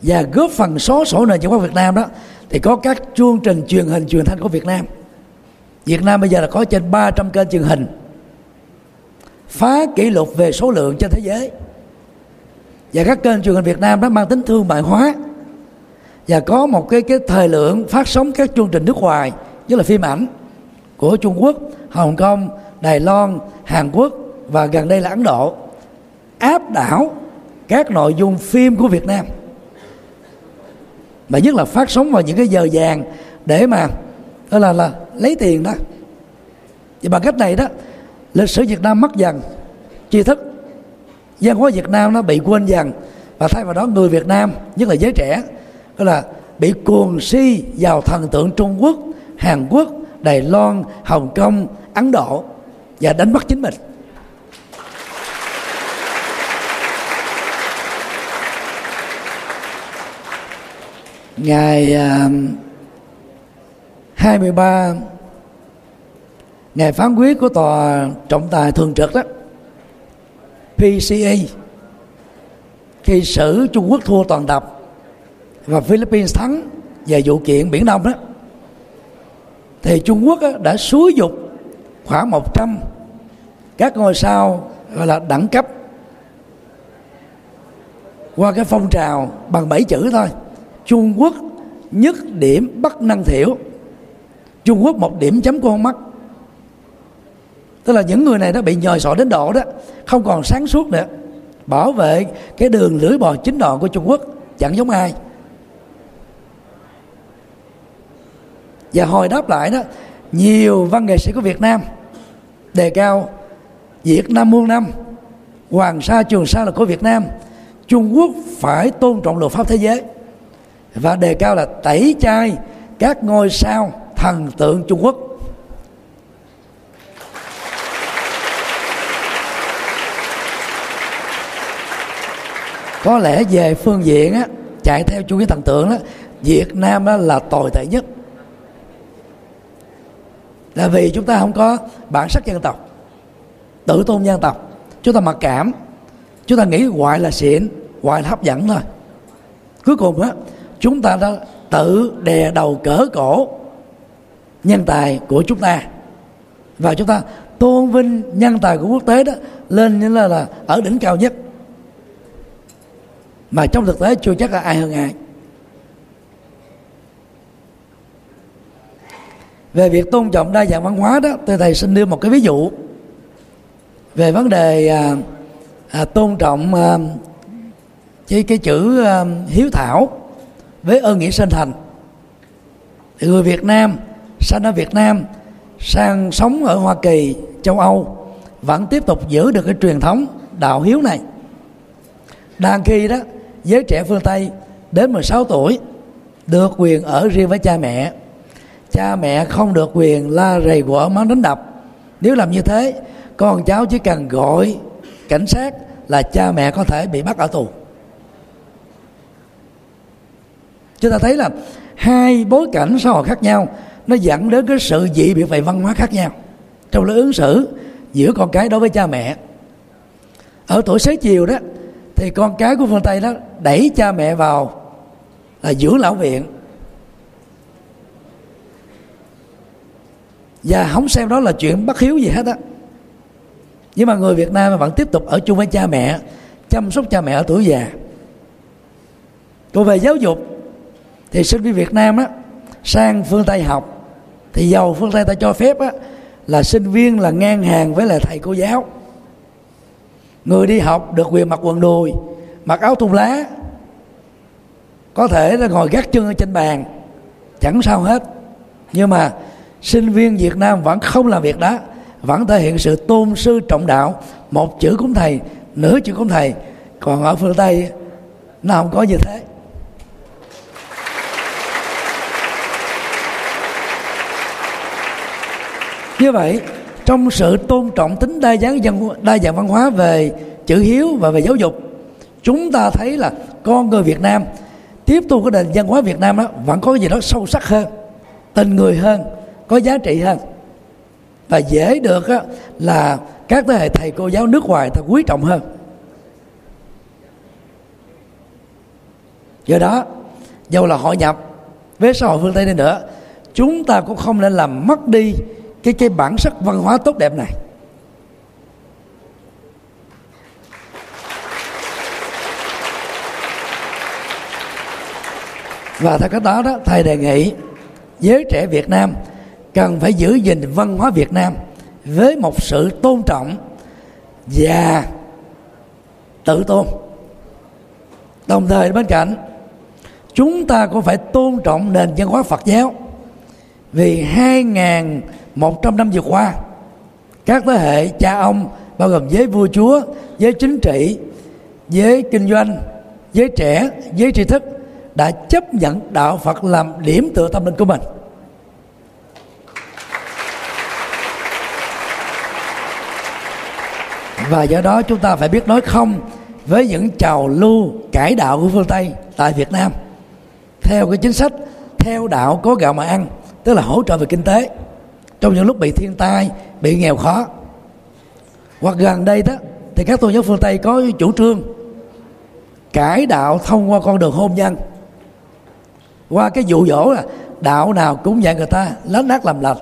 Và góp phần số sổ nền văn hóa Việt Nam đó, thì có các chương trình truyền hình truyền thanh của Việt Nam. Việt Nam bây giờ là có trên 300 kênh truyền hình. Phá kỷ lục về số lượng trên thế giới và các kênh truyền hình Việt Nam đó mang tính thương mại hóa. Và có một cái cái thời lượng phát sóng các chương trình nước ngoài như là phim ảnh của Trung Quốc, Hồng Kông, Đài Loan, Hàn Quốc và gần đây là Ấn Độ. Áp đảo các nội dung phim của Việt Nam. Mà nhất là phát sóng vào những cái giờ vàng để mà đó là là lấy tiền đó. Thì bằng cách này đó lịch sử Việt Nam mất dần tri thức văn hóa Việt Nam nó bị quên dần và thay vào đó người Việt Nam nhất là giới trẻ đó là bị cuồng si vào thần tượng Trung Quốc, Hàn Quốc, Đài Loan, Hồng Kông, Ấn Độ và đánh mất chính mình. Ngày à, uh, 23 ngày phán quyết của tòa trọng tài thường trực đó PCA khi xử Trung Quốc thua toàn tập và Philippines thắng về vụ kiện Biển Đông đó. Thì Trung Quốc đã xúi dục khoảng 100 các ngôi sao, gọi là đẳng cấp, qua cái phong trào bằng bảy chữ thôi. Trung Quốc nhất điểm bất năng thiểu. Trung Quốc một điểm chấm con mắt tức là những người này nó bị nhòi sọ đến độ đó, không còn sáng suốt nữa. Bảo vệ cái đường lưỡi bò chính đoạn của Trung Quốc chẳng giống ai. Và hồi đáp lại đó, nhiều văn nghệ sĩ của Việt Nam đề cao Việt Nam muôn năm Hoàng Sa Trường Sa là của Việt Nam, Trung Quốc phải tôn trọng luật pháp thế giới và đề cao là tẩy chay các ngôi sao thần tượng Trung Quốc. Có lẽ về phương diện á chạy theo chủ nghĩa thần tượng đó Việt Nam đó là tồi tệ nhất. Là vì chúng ta không có bản sắc dân tộc tự tôn dân tộc. Chúng ta mặc cảm chúng ta nghĩ ngoại là xịn ngoại là hấp dẫn thôi. Cuối cùng á chúng ta đã tự đè đầu cỡ cổ nhân tài của chúng ta. Và chúng ta tôn vinh nhân tài của quốc tế đó lên như là, là ở đỉnh cao nhất mà trong thực tế chưa chắc là ai hơn ai. Về việc tôn trọng đa dạng văn hóa đó tôi thầy xin đưa một cái ví dụ. Về vấn đề à, à, tôn trọng à, cái cái chữ à, hiếu thảo với ơn nghĩa sinh thành. Thì người Việt Nam sinh ở Việt Nam sang sống ở Hoa Kỳ châu Âu vẫn tiếp tục giữ được cái truyền thống đạo hiếu này. Đang khi đó giới trẻ phương Tây đến 16 tuổi được quyền ở riêng với cha mẹ. Cha mẹ không được quyền la rầy quở mắng đánh đập. Nếu làm như thế, con cháu chỉ cần gọi cảnh sát là cha mẹ có thể bị bắt ở tù. Chúng ta thấy là hai bối cảnh xã hội khác nhau, nó dẫn đến cái sự dị biệt về văn hóa khác nhau. Trong lối ứng xử giữa con cái đối với cha mẹ. Ở tuổi xế chiều đó thì con cái của phương tây đó đẩy cha mẹ vào là dưỡng lão viện. Và không xem đó là chuyện bất hiếu gì hết á. Nhưng mà người Việt Nam vẫn tiếp tục ở chung với cha mẹ, chăm sóc cha mẹ ở tuổi già. Còn về giáo dục, thì sinh viên Việt Nam á, sang phương Tây học, thì giàu phương Tây ta cho phép á, là sinh viên là ngang hàng với là thầy cô giáo người đi học được quyền mặc quần đùi, mặc áo thun lá. Có thể là ngồi gác chân ở trên bàn, chẳng sao hết. Nhưng mà sinh viên Việt Nam vẫn không làm việc đó, vẫn thể hiện sự tôn sư trọng đạo. Một chữ cũng thầy, nửa chữ cũng thầy. Còn ở phương Tây, nó không có như thế. Như vậy trong sự tôn trọng tính đa dạng văn đa dạng văn hóa về chữ hiếu và về giáo dục chúng ta thấy là con người Việt Nam tiếp thu cái nền văn hóa Việt Nam đó vẫn có cái gì đó sâu sắc hơn tình người hơn có giá trị hơn. Và dễ được á, là các thế hệ thầy cô giáo nước ngoài ta quý trọng hơn. Do đó dầu là hội nhập với xã hội phương tây đi nữa chúng ta cũng không nên làm mất đi cái cái bản sắc văn hóa tốt đẹp này. Và theo cái đó đó, thầy đề nghị giới trẻ Việt Nam cần phải giữ gìn văn hóa Việt Nam với một sự tôn trọng và tự tôn. Đồng thời bên cạnh, chúng ta cũng phải tôn trọng nền văn hóa Phật giáo. Vì 2.100 năm vừa qua. Các thế hệ cha ông bao gồm giới vua chúa, giới chính trị, giới kinh doanh, giới trẻ, giới tri thức đã chấp nhận đạo Phật làm điểm tựa tâm linh của mình. Và do đó chúng ta phải biết nói không với những trào lưu cải đạo của phương Tây tại Việt Nam. Theo cái chính sách, theo đạo có gạo mà ăn, tức là hỗ trợ về kinh tế trong những lúc bị thiên tai, bị nghèo khó. Hoặc gần đây đó, thì các tôn giáo phương Tây có chủ trương cải đạo thông qua con đường hôn nhân. Qua cái dụ dỗ là đạo nào cũng dạy người ta lấn nát làm lành.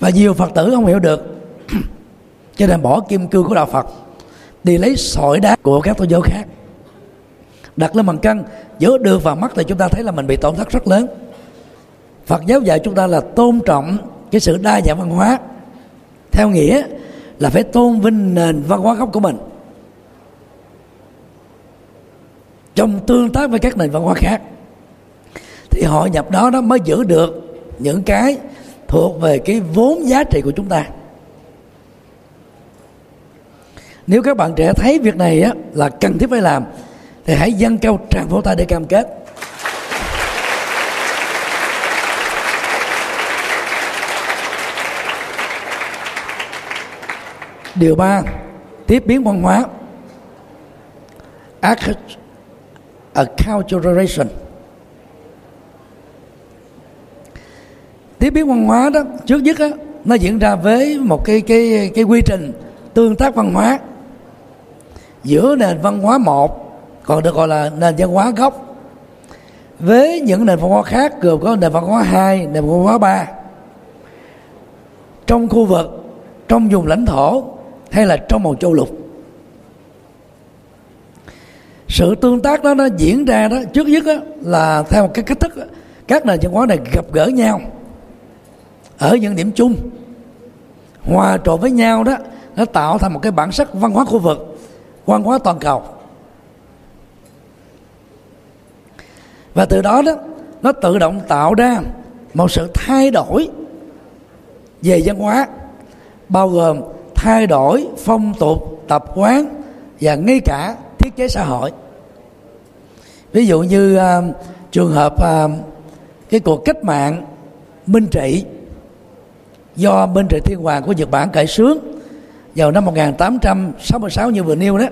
Và nhiều phật tử không hiểu được. Cho nên bỏ kim cương của đạo phật, đi lấy sỏi đá của các tôn giáo khác. Đặt lên bằng cân giữa được và mắt thì chúng ta thấy là mình bị tổn thất rất lớn. Phật giáo dạy chúng ta là tôn trọng cái sự đa dạng văn hóa theo nghĩa là phải tôn vinh nền văn hóa gốc của mình. Trong tương tác với các nền văn hóa khác thì họ nhập đó nó mới giữ được những cái thuộc về cái vốn giá trị của chúng ta. Nếu các bạn trẻ thấy việc này á, là cần thiết phải làm thì hãy dâng cao tràng vỗ tay để cam kết. Điều ba tiếp biến văn hóa. Acculturation tiếp biến văn hóa đó trước nhất đó, nó diễn ra với một cái cái cái quy trình tương tác văn hóa. Giữa nền văn hóa một còn được gọi là nền văn hóa gốc. Với những nền văn hóa khác gồm có nền văn hóa hai nền văn hóa ba. Trong khu vực trong vùng lãnh thổ hay là trong một châu lục. Sự tương tác đó nó diễn ra đó trước nhất đó, là theo một cái cách thức đó, các nền văn hóa này gặp gỡ nhau ở những điểm chung. Hòa trộn với nhau đó nó tạo thành một cái bản sắc văn hóa khu vực văn hóa toàn cầu. Và từ đó đó nó tự động tạo ra một sự thay đổi về văn hóa bao gồm thay đổi phong tục tập quán và ngay cả thiết chế xã hội. Ví dụ như uh, trường hợp uh, cái cuộc cách mạng minh trị do Minh Trị Thiên Hoàng của Nhật Bản cải sướng vào năm 1866 như vừa nêu đó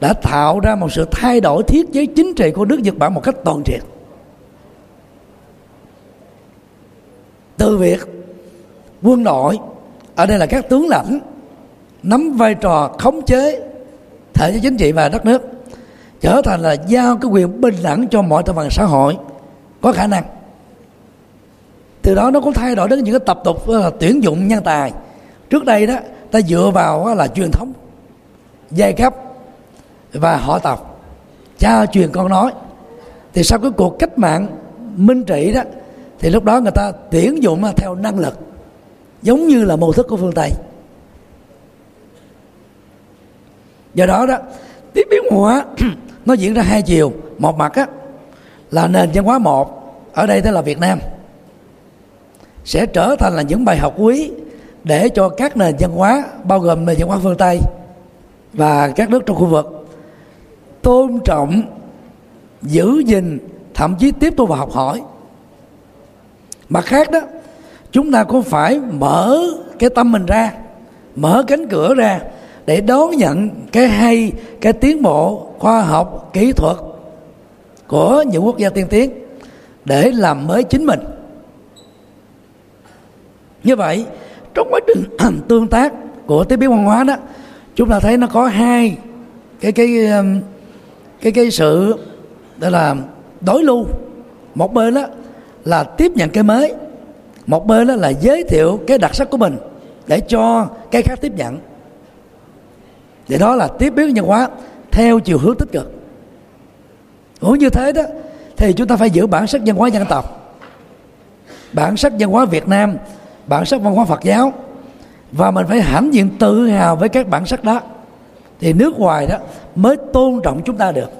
đã tạo ra một sự thay đổi thiết chế chính trị của nước Nhật Bản một cách toàn diện, từ việc quân đội ở đây là các tướng lãnh, nắm vai trò khống chế thể chế chính trị và đất nước, trở thành là giao cái quyền bình đẳng cho mọi thành phần xã hội có khả năng. Từ đó nó cũng thay đổi đến những cái tập tục là tuyển dụng nhân tài. Trước đây đó, ta dựa vào là truyền thống, giai cấp và họ tộc, cha truyền con nói. Thì sau cái cuộc cách mạng minh trị đó, thì lúc đó người ta tuyển dụng theo năng lực giống như là mô thức của phương tây. Do đó đó, tiếp biến hóa nó diễn ra hai chiều. Một mặt á, là nền văn hóa một, ở đây tức là việt nam, sẽ trở thành là những bài học quý để cho các nền văn hóa, bao gồm nền văn hóa phương tây và các nước trong khu vực, tôn trọng, giữ gìn, thậm chí tiếp tục và học hỏi. Mặt khác đó chúng ta cũng phải mở cái tâm mình ra, mở cánh cửa ra để đón nhận cái hay, cái tiến bộ khoa học, kỹ thuật của những quốc gia tiên tiến để làm mới chính mình? Như vậy, trong quá trình tương tác của tiếp biến văn hóa đó, chúng ta thấy nó có hai cái cái um, cái cái sự đó là, đối lưu. Một bên đó là tiếp nhận cái mới một bên đó là giới thiệu cái đặc sắc của mình để cho cái khác tiếp nhận. Thì đó là tiếp biến văn hóa theo chiều hướng tích cực. Cũng như thế đó, thì chúng ta phải giữ bản sắc văn hóa dân tộc, bản sắc văn hóa Việt Nam, bản sắc văn hóa Phật giáo, và mình phải hãnh diện tự hào với các bản sắc đó. Thì nước ngoài đó mới tôn trọng chúng ta được.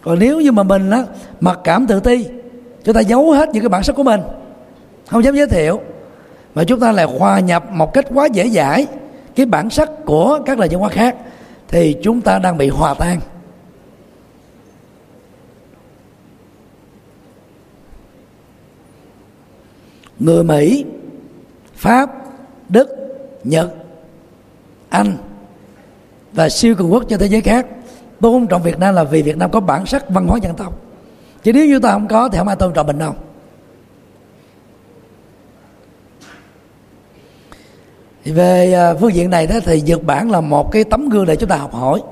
Còn nếu như mà mình đó mặc cảm tự ti, chúng ta giấu hết những cái bản sắc của mình không dám giới thiệu. Mà chúng ta lại hòa nhập một cách quá dễ dãi cái bản sắc của các nền văn hóa khác, thì chúng ta đang bị hòa tan. Người mỹ, pháp, đức, nhật, anh và siêu cường quốc trên thế giới khác tôn trọng việt nam là vì việt nam có bản sắc văn hóa dân tộc. Chứ nếu như ta không có thì không ai tôn trọng mình đâu. Về à, phương diện này đó thì Nhật Bản là một cái tấm gương để chúng ta học hỏi.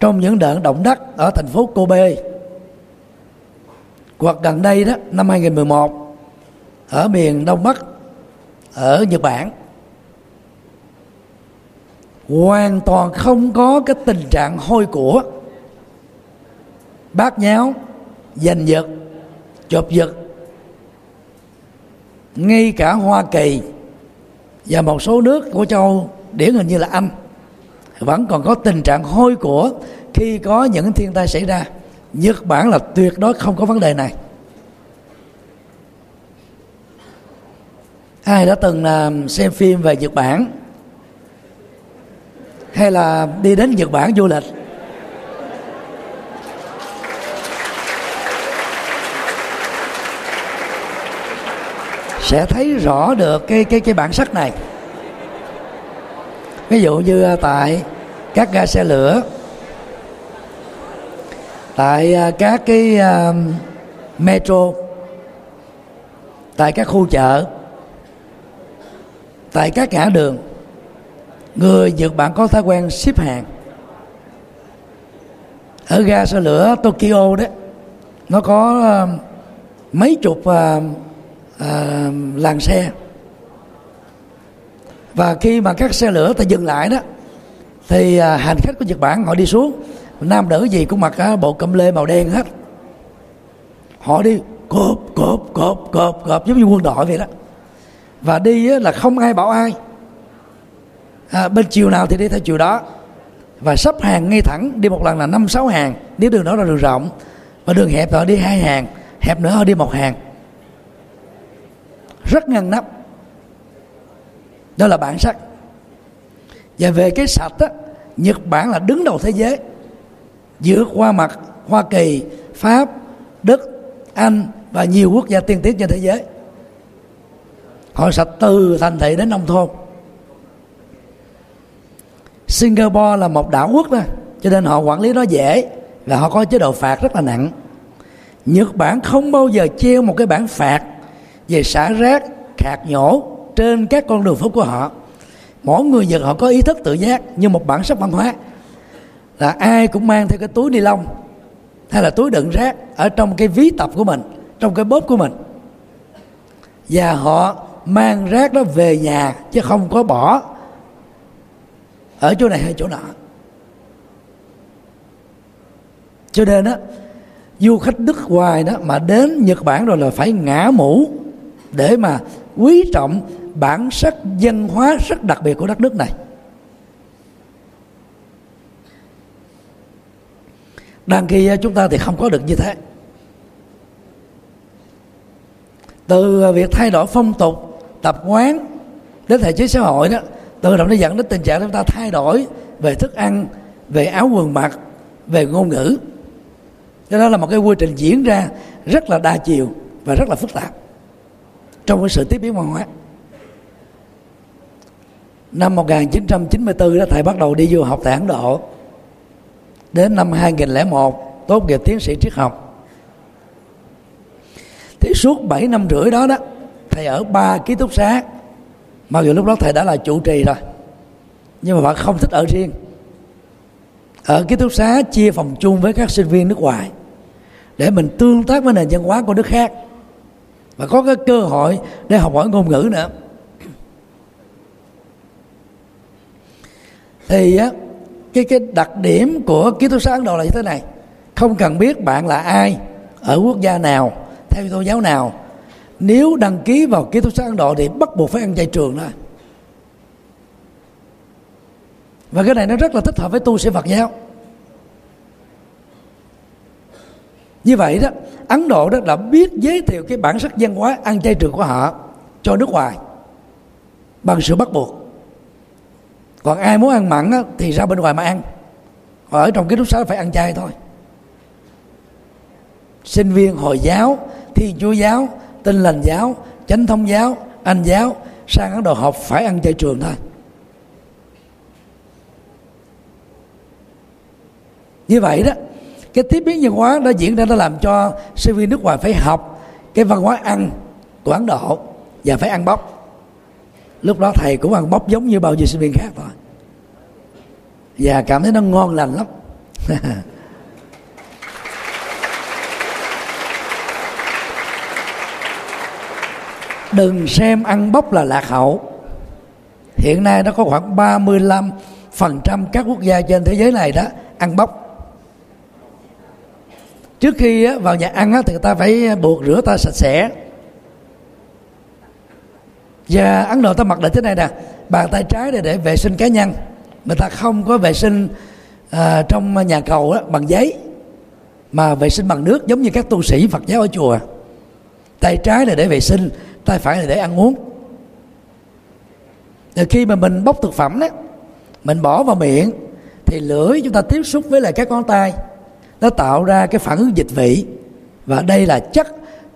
Trong những đợt động đất ở thành phố Kobe, hoặc gần đây đó, năm 2011 ở miền Đông Bắc, ở Nhật Bản, hoàn toàn không có cái tình trạng hôi của bát nháo, giành giật, chộp giật ngay cả Hoa Kỳ và một số nước của châu điển hình như là Anh, vẫn còn có tình trạng hôi của khi có những thiên tai xảy ra. Nhật Bản là tuyệt đối không có vấn đề này. Ai đã từng um, xem phim về Nhật Bản? Hay là đi đến Nhật Bản du lịch? Sẽ thấy rõ được cái cái cái bản sắc này. Ví dụ như à, tại các ga xe lửa tại à, các cái uh, metro tại các khu chợ tại các ngã đường người Nhật Bản có thói quen ship hàng. Ở ga xe lửa Tokyo đó nó có uh, mấy chục uh, à, làng xe. Và khi mà các xe lửa ta dừng lại đó thì à, hành khách của Nhật Bản họ đi xuống. Nam nữ gì cũng mặc à, bộ cẩm lê màu đen hết. Họ đi cộp cộp cộp cộp cộp giống như quân đội vậy đó. Và đi á, là không ai bảo ai. À, bên chiều nào thì đi theo chiều đó. Và sắp hàng ngay thẳng đi một lần là năm sáu hàng. Nếu đường đó là đường rộng và đường hẹp thì họ đi hai hàng hẹp nữa họ đi một hàng rất ngăn nắp. Đó là bản sắc. Và về cái sạch á, nhật bản là đứng đầu thế giới, vượt qua mặt hoa kỳ, pháp, đức, anh và nhiều quốc gia tiên tiến trên thế giới. Họ sạch từ thành thị đến nông thôn. Singapore là một đảo quốc đó cho nên họ quản lý nó dễ và họ có chế độ phạt rất là nặng. Nhật Bản không bao giờ treo một cái bản phạt về xả rác, khạc nhổ trên các con đường phố của họ. Mỗi người Nhật họ có ý thức tự giác như một bản sắc văn hóa. Là ai cũng mang theo cái túi ni lông hay là túi đựng rác ở trong cái ví tập của mình, trong cái bóp của mình. Và họ mang rác đó về nhà chứ không có bỏ ở chỗ này hay chỗ nọ. Cho nên á, du khách nước ngoài đó mà đến nhật bản rồi là phải ngã mũ để mà quý trọng bản sắc văn hóa rất đặc biệt của đất nước này. Đang khi chúng ta thì không có được như thế. Từ việc thay đổi phong tục, tập quán đến thể chế xã hội đó tự động nó dẫn đến tình trạng chúng ta thay đổi về thức ăn, về áo quần mặc, về ngôn ngữ. Cho đó là một cái quy trình diễn ra rất là đa chiều và rất là phức tạp trong cái sự tiếp biến văn hóa. Năm 1994 đó, thầy bắt đầu đi du học tại Ấn Độ. Đến năm 2001 tốt nghiệp tiến sĩ triết học. Thì suốt 7 năm rưỡi đó đó, thầy ở ba ký túc xá. Mặc dù lúc đó thầy đã là chủ trì rồi, nhưng mà bạn không thích ở riêng. Ở ký túc xá chia phòng chung với các sinh viên nước ngoài để mình tương tác với nền văn hóa của nước khác và có cái cơ hội để học hỏi ngôn ngữ nữa. Thì á, cái cái đặc điểm của ký túc xá Ấn Độ là như thế này. Không cần biết bạn là ai, ở quốc gia nào, theo tôn giáo nào. Nếu đăng ký vào ký túc xá Ấn Độ thì bắt buộc phải ăn chay trường đó. Và cái này nó rất là thích hợp với tu sĩ Phật giáo. Như vậy đó Ấn Độ đó đã biết giới thiệu cái bản sắc văn hóa ăn chay trường của họ cho nước ngoài bằng sự bắt buộc. Còn ai muốn ăn mặn á, thì ra bên ngoài mà ăn. Ở trong ký túc xá phải ăn chay thôi. Sinh viên hồi giáo thiên chúa giáo tin lành giáo chánh thông giáo anh giáo sang ấn độ học phải ăn chay trường thôi. Như vậy đó cái tiếp biến văn hóa đã diễn ra nó làm cho sinh viên nước ngoài phải học cái văn hóa ăn của ấn độ và phải ăn bóc lúc đó thầy cũng ăn bóc giống như bao nhiêu sinh viên khác thôi. Và cảm thấy nó ngon lành lắm. Đừng xem ăn bóc là lạc hậu. Hiện nay nó có khoảng 35 phần trăm các quốc gia trên thế giới này đó ăn bóc trước khi vào nhà ăn thì người ta phải buộc rửa tay sạch sẽ. Và ấn độ ta mặc định thế này nè bàn tay trái để để vệ sinh cá nhân. Người ta không có vệ sinh à, trong nhà cầu đó, bằng giấy mà vệ sinh bằng nước giống như các tu sĩ phật giáo ở chùa. Tay trái là để vệ sinh tay phải là để ăn uống. Rồi khi mà mình bóc thực phẩm đó mình bỏ vào miệng thì lưỡi chúng ta tiếp xúc với lại các ngón tay nó tạo ra cái phản ứng dịch vị. Và đây là chất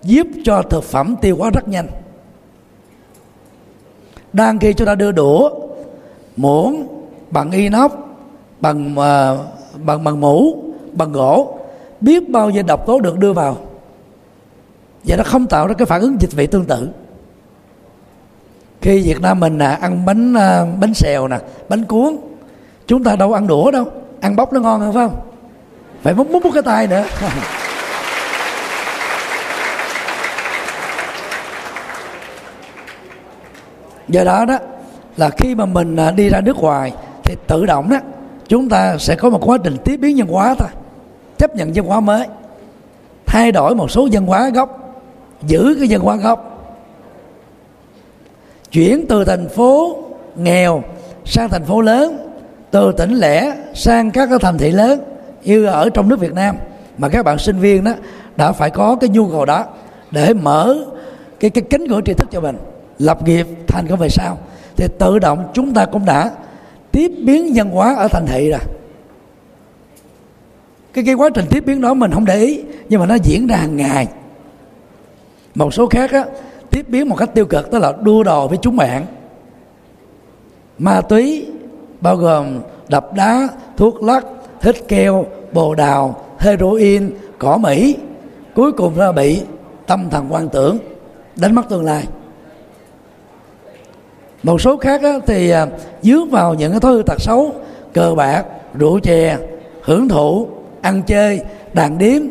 giúp cho thực phẩm tiêu hóa rất nhanh. Đang khi chúng ta đưa đũa muỗng bằng inox bằng uh, bằng bằng mũ bằng gỗ biết bao nhiêu độc tố được đưa vào. Và nó không tạo ra cái phản ứng dịch vị tương tự. Khi Việt Nam mình à, ăn bánh uh, bánh xèo nè bánh cuốn chúng ta đâu ăn đũa đâu. Ăn bóc nó ngon hơn phải không? Phải múc múc, múc cái tay nữa. Do đó đó là khi mà mình à, đi ra nước ngoài thì tự động đó chúng ta sẽ có một quá trình tiếp biến văn hóa thôi chấp nhận văn hóa mới thay đổi một số văn hóa gốc giữ cái văn hóa gốc. Chuyển từ thành phố nghèo sang thành phố lớn từ tỉnh lẻ sang các cái thành thị lớn như ở trong nước Việt Nam. Mà các bạn sinh viên đó đã phải có cái nhu cầu đó để mở cái cái cánh cửa tri thức cho mình, lập nghiệp, thành công về sau. Thì tự động chúng ta cũng đã tiếp biến văn hóa ở thành thị rồi. Cái cái quá trình tiếp biến đó mình không để ý, nhưng mà nó diễn ra hàng ngày. Một số khác á, tiếp biến một cách tiêu cực, tức là đua đòi với chúng bạn. Ma túy, bao gồm đập đá, thuốc lắc hít keo bồ đào heroin cỏ mỹ. Cuối cùng là bị tâm thần quan tưởng đánh mất tương lai. Một số khác á, thì à, dướng vào những cái thói hư tật xấu cờ bạc rượu chè hưởng thụ ăn chơi đàn điếm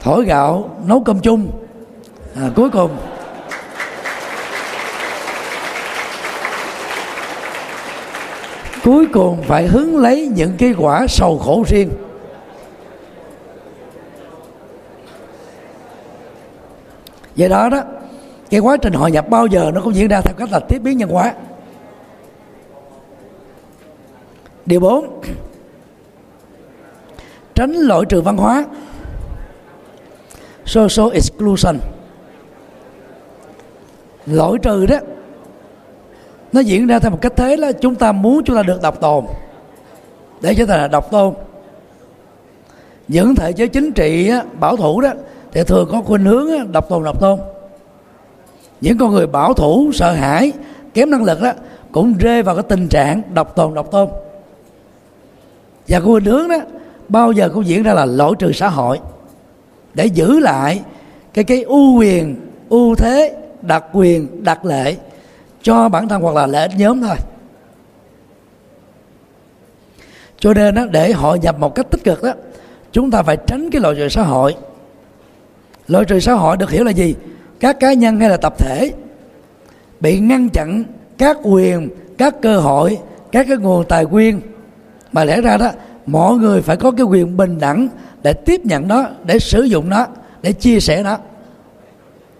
thổi gạo nấu cơm chung. À, cuối cùng cuối cùng phải hứng lấy những cái quả sầu khổ riêng. Do đó đó, cái quá trình hội nhập bao giờ nó cũng diễn ra theo cách là tiếp biến nhân hóa. Điều 4 tránh loại trừ văn hóa. Social exclusion. Loại trừ đó nó diễn ra theo một cách thế là chúng ta muốn chúng ta được độc tồn. Để trở thành là độc tôn những thể chế chính trị bảo thủ đó, thì thường có khuynh hướng độc tồn độc tôn những con người bảo thủ, sợ hãi, kém năng lực đó cũng rơi vào cái tình trạng độc tồn độc tôn và khuynh hướng đó, bao giờ cũng diễn ra là lỗi trừ xã hội. Để giữ lại cái cái ưu quyền, ưu thế, đặc quyền, đặc lệ cho bản thân hoặc là lợi ích nhóm thôi. Cho nên đó, để hội nhập một cách tích cực đó chúng ta phải tránh cái loại trừ xã hội. Loại trừ xã hội được hiểu là gì? Các cá nhân hay là tập thể bị ngăn chặn các quyền các cơ hội các cái nguồn tài nguyên. Mà lẽ ra đó mọi người phải có cái quyền bình đẳng để tiếp nhận nó để sử dụng nó để chia sẻ nó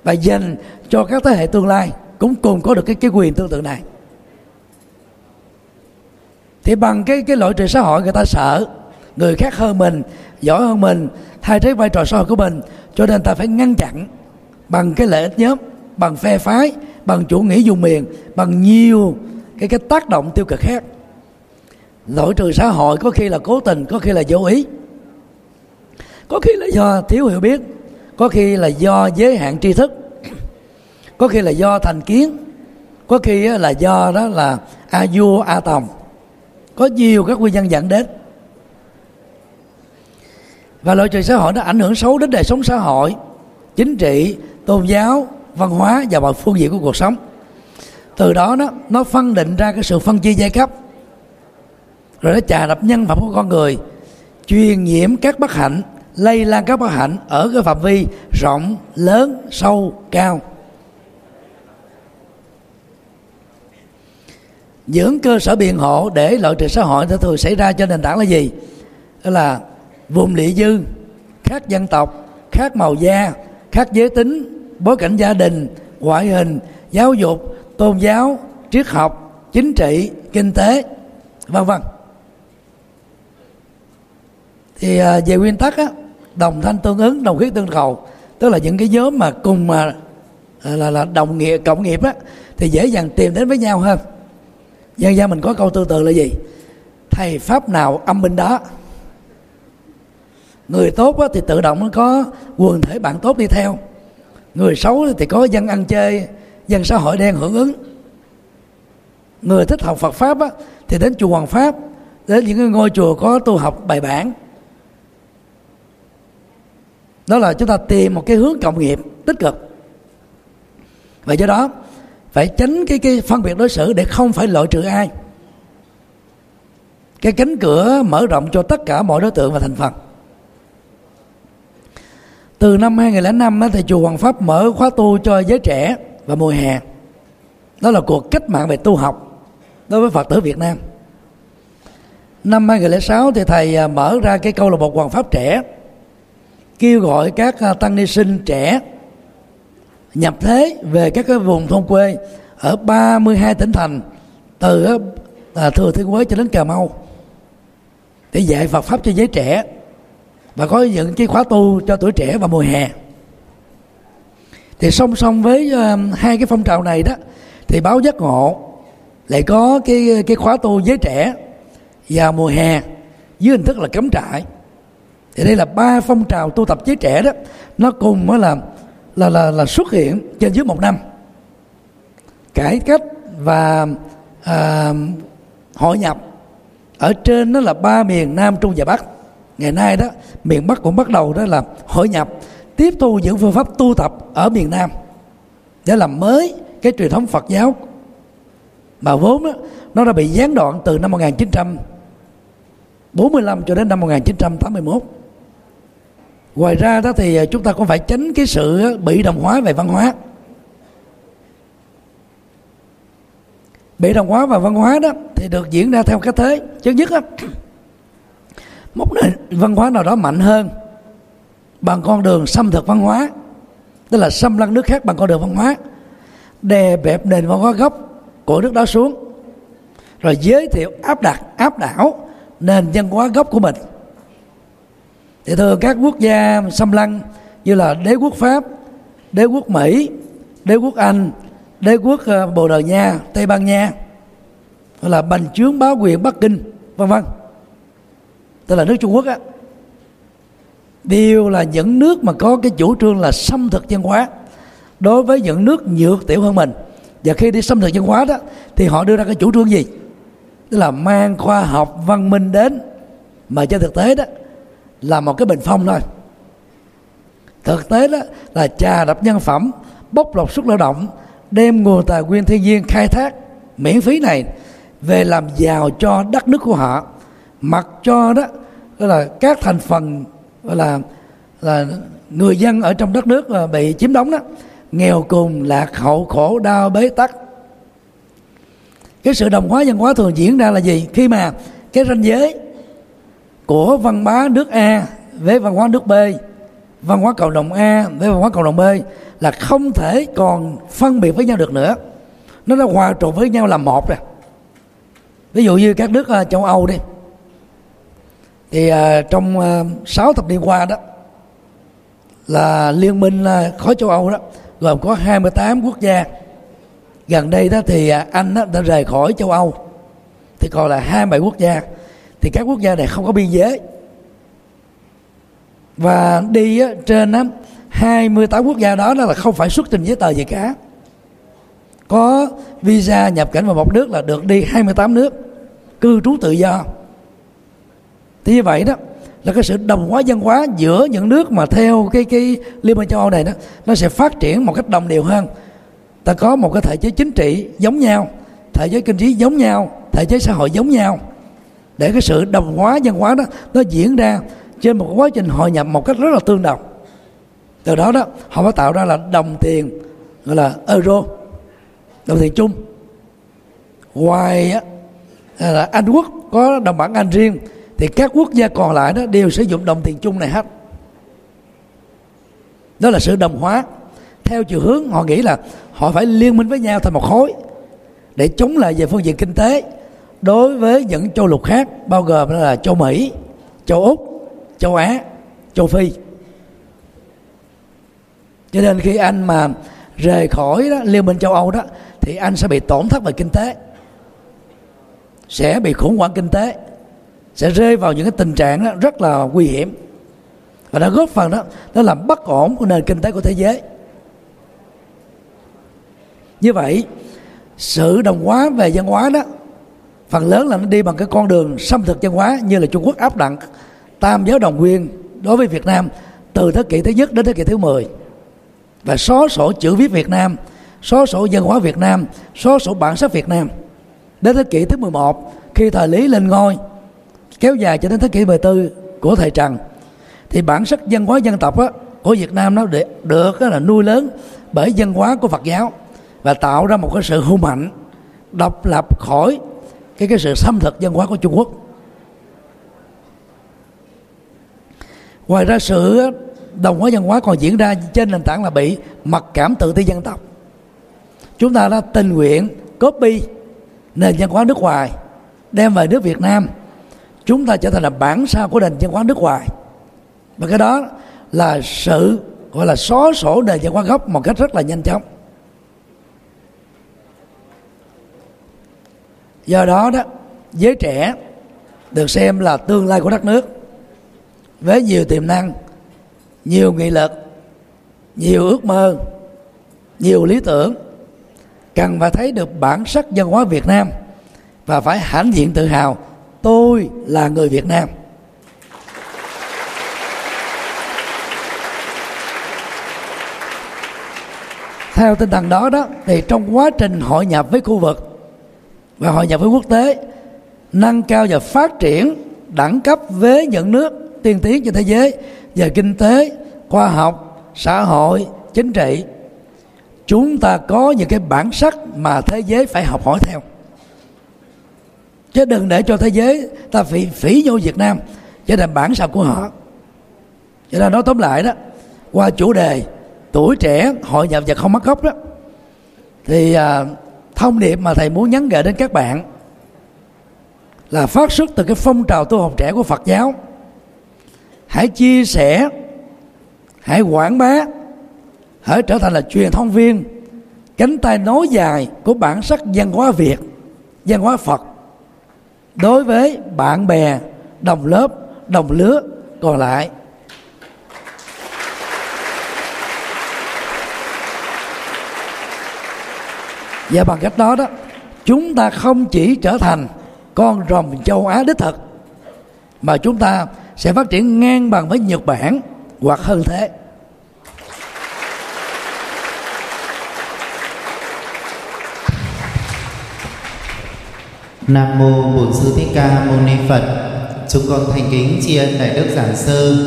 và dành cho các thế hệ tương lai cũng cùng có được cái cái quyền tương tự này. Thì bằng cái cái loại trừ xã hội người ta sợ, người khác hơn mình, giỏi hơn mình, thay thế vai trò xã hội của mình, cho nên ta phải ngăn chặn bằng cái lợi ích nhóm, bằng phe phái, bằng chủ nghĩa dùng miền, bằng nhiều cái cái tác động tiêu cực khác. Lỗi trừ xã hội có khi là cố tình, có khi là vô ý. Có khi là do thiếu hiểu biết, có khi là do giới hạn tri thức có khi là do thành kiến, có khi là do đó là a vua a tòng. Có nhiều các nguyên nhân dẫn đến. Và loại trừ xã hội nó ảnh hưởng xấu đến đời sống xã hội, chính trị, tôn giáo, văn hóa và mọi phương diện của cuộc sống. Từ đó nó nó phân định ra cái sự phân chia giai cấp, rồi nó trà đập nhân phẩm của con người, truyền nhiễm các bất hạnh, lây lan các bất hạnh ở cái phạm vi rộng, lớn, sâu, cao. Những cơ sở biện hộ để loại trừ xã hội thường xảy ra trên nền tảng là gì? Đó là vùng địa dư khác dân tộc khác màu da khác giới tính bối cảnh gia đình ngoại hình giáo dục tôn giáo triết học chính trị kinh tế vân vân. Thì à, về nguyên tắc á, đồng thanh tương ứng đồng khí tương cầu tức là những cái nhóm mà cùng mà à, là là đồng nghiệp cộng nghiệp á thì dễ dàng tìm đến với nhau hơn dân gian mình có câu tương tự là gì? Thầy pháp nào âm binh đó? Người tốt á, thì tự động nó có quần thể bạn tốt đi theo. Người xấu thì có dân ăn chơi dân xã hội đen hưởng ứng. Người thích học Phật pháp á, thì đến chùa Hoàng Pháp đến những ngôi chùa có tu học bài bản. Đó là chúng ta tìm một cái hướng cộng nghiệp tích cực. Và do đó phải tránh cái cái phân biệt đối xử để không phải loại trừ ai. Cái cánh cửa mở rộng cho tất cả mọi đối tượng và thành phần. Từ năm 2005 thì chùa Hoàng Pháp mở khóa tu cho giới trẻ và mùa hè. Đó là cuộc cách mạng về tu học đối với Phật tử Việt Nam. Năm 2006 thì thầy à, mở ra cái câu lạc bộ Hoàng Pháp trẻ, kêu gọi các à, tăng ni sinh trẻ nhập thế về các cái vùng thôn quê ở 32 tỉnh thành từ ờ, à, thừa thiên huế cho đến cà mau để dạy Phật pháp cho giới trẻ và có những cái khóa tu cho tuổi trẻ vào mùa hè. Thì song song với uh, hai cái phong trào này đó thì báo giác ngộ lại có cái cái khóa tu giới trẻ vào mùa hè dưới hình thức là cấm trại. Thì đây là ba phong trào tu tập giới trẻ đó nó cùng mới là là là là xuất hiện trên dưới một năm. Cải cách và à, hội nhập ở trên đó là ba miền nam trung và bắc. Ngày nay đó miền bắc cũng bắt đầu đó là hội nhập tiếp thu những phương pháp tu tập ở miền nam. Để làm mới cái truyền thống phật giáo. Mà vốn đó, nó đã bị gián đoạn từ năm 1945 cho đến năm 1981 ngoài ra đó thì à, chúng ta cũng phải tránh cái sự bị đồng hóa về văn hóa. Bị đồng hóa và văn hóa đó thì được diễn ra theo cái thế. Chứ nhất á, một nền văn hóa nào đó mạnh hơn bằng con đường xâm thực văn hóa, tức là xâm lăng nước khác bằng con đường văn hóa, đè bẹp nền văn hóa gốc của nước đó xuống, rồi giới thiệu áp đặt, áp đảo nền văn hóa gốc của mình thì thường các quốc gia xâm lăng như là đế quốc pháp, đế quốc mỹ, đế quốc anh, đế quốc ờ, bồ đào nha, tây ban nha, hoặc là bành trướng báo quyền, bắc kinh, vân vân. Tức là nước trung quốc á. Đều là những nước mà có cái chủ trương là xâm thực văn hóa. Đối với những nước nhược tiểu hơn mình. Và khi đi xâm thực văn hóa đó, thì họ đưa ra cái chủ trương gì? Tức là mang khoa học văn minh đến. Mà trên thực tế đó là một cái bình phong thôi. Thực tế đó là trà đập nhân phẩm bóc lột sức lao động, đem nguồn tài nguyên thiên nhiên khai thác, miễn phí này về làm giàu cho đất nước của họ. Mặc cho đó là các thành phần, gọi là là người dân ở trong đất nước à, bị chiếm đóng đó, nghèo cùng, lạc hậu khổ, đau bế tắc. Cái sự đồng hóa văn hóa thường diễn ra là gì? Khi mà cái ranh giới của văn hóa nước A với văn hóa nước B văn hóa cộng đồng A với văn hóa cộng đồng B là không thể còn phân biệt với nhau được nữa. Nó đã hòa trộn với nhau làm một rồi. Ví dụ như các nước uh, châu Âu đi. Thì uh, trong ờ, uh, 6 thập niên qua đó là liên minh uh, khối châu Âu đó gồm có 28 quốc gia. Gần đây đó thì uh, Anh đó, đã rời khỏi châu Âu. Thì còn là 27 quốc gia thì các quốc gia này không có biên giới. Và đi á, trên á, 28 quốc gia đó, đó là không phải xuất trình giấy tờ gì cả. Có visa nhập cảnh vào một nước là được đi 28 nước cư trú tự do. Thì như vậy đó là cái sự đồng hóa văn hóa giữa những nước mà theo cái cái liên minh châu Âu này đó nó sẽ phát triển một cách đồng đều hơn. Ta có một cái thể chế chính trị giống nhau thể chế kinh tế giống nhau thể chế xã hội giống nhau để cái sự đồng hóa văn hóa đó nó diễn ra trên một quá trình hội nhập một cách rất là tương đồng. Từ đó đó họ mới tạo ra là đồng tiền gọi là euro đồng tiền chung. Ngoài á, là Anh quốc có đồng bảng Anh riêng thì các quốc gia còn lại đó đều sử dụng đồng tiền chung này hết. Đó là sự đồng hóa. Theo chiều hướng họ nghĩ là họ phải liên minh với nhau thành một khối để chống lại về phương diện kinh tế đối với những châu lục khác bao gồm là châu Mỹ, châu Úc, châu Á, châu Phi. Cho nên khi anh mà rời khỏi đó, Liên minh châu Âu đó thì anh sẽ bị tổn thất về kinh tế sẽ bị khủng hoảng kinh tế sẽ rơi vào những cái tình trạng đó rất là nguy hiểm và đã góp phần đó nó làm bất ổn của nền kinh tế của thế giới như vậy sự đồng hóa về văn hóa đó phần lớn là nó đi bằng cái con đường xâm thực văn hóa như là Trung Quốc áp đặt tam giáo đồng nguyên đối với Việt Nam từ thế kỷ thứ nhất đến thế kỷ thứ 10 và xóa sổ chữ viết Việt Nam xóa sổ văn hóa Việt Nam xóa sổ bản sắc Việt Nam đến thế kỷ thứ 11 khi thời Lý lên ngôi kéo dài cho đến thế kỷ 14 của thời Trần thì bản sắc văn hóa dân tộc á, của Việt Nam nó được, được là nuôi lớn bởi văn hóa của Phật giáo và tạo ra một cái sự hung mạnh độc lập khỏi cái cái sự xâm thực văn hóa của Trung Quốc. Ngoài ra sự đồng hóa văn hóa còn diễn ra trên nền tảng là bị mặc cảm tự ti dân tộc. Chúng ta đã tình nguyện copy nền văn hóa nước ngoài, đem về nước Việt Nam. Chúng ta trở thành là bản sao của nền văn hóa nước ngoài. Và cái đó là sự, gọi là xóa sổ nền văn hóa gốc một cách rất là nhanh chóng. Do đó đó, giới trẻ được xem là tương lai của đất nước. Với nhiều tiềm năng, nhiều nghị lực, nhiều ước mơ, nhiều lý tưởng, cần phải thấy được bản sắc văn hóa Việt Nam và phải hãnh diện tự hào, tôi là người Việt Nam. Theo tinh thần đó đó, thì trong quá trình hội nhập với khu vực và hội nhập với quốc tế nâng cao và phát triển đẳng cấp với những nước tiên tiến trên thế giới về kinh tế khoa học xã hội chính trị. Chúng ta có những cái bản sắc mà thế giới phải học hỏi theo. Chứ đừng để cho thế giới ta phỉ phỉ vô Việt Nam trở thành bản sắc của họ. Cho nên nói tóm lại đó qua chủ đề tuổi trẻ hội nhập và không mất gốc đó thì à, thông điệp mà thầy muốn nhắn gửi đến các bạn là phát xuất từ cái phong trào tu học trẻ của Phật giáo. Hãy chia sẻ, hãy quảng bá, hãy trở thành là truyền thông viên, cánh tay nối dài của bản sắc văn hóa Việt, văn hóa Phật đối với bạn bè, đồng lớp, đồng lứa còn lại. Và bằng cách đó đó, chúng ta không chỉ trở thành con rồng châu Á đích thực, mà chúng ta sẽ phát triển ngang bằng với Nhật Bản hoặc hơn thế Nam mô Bổn Sư Thích Ca Mâu Ni Phật. Chúng con thành kính tri ân đại đức giảng sư.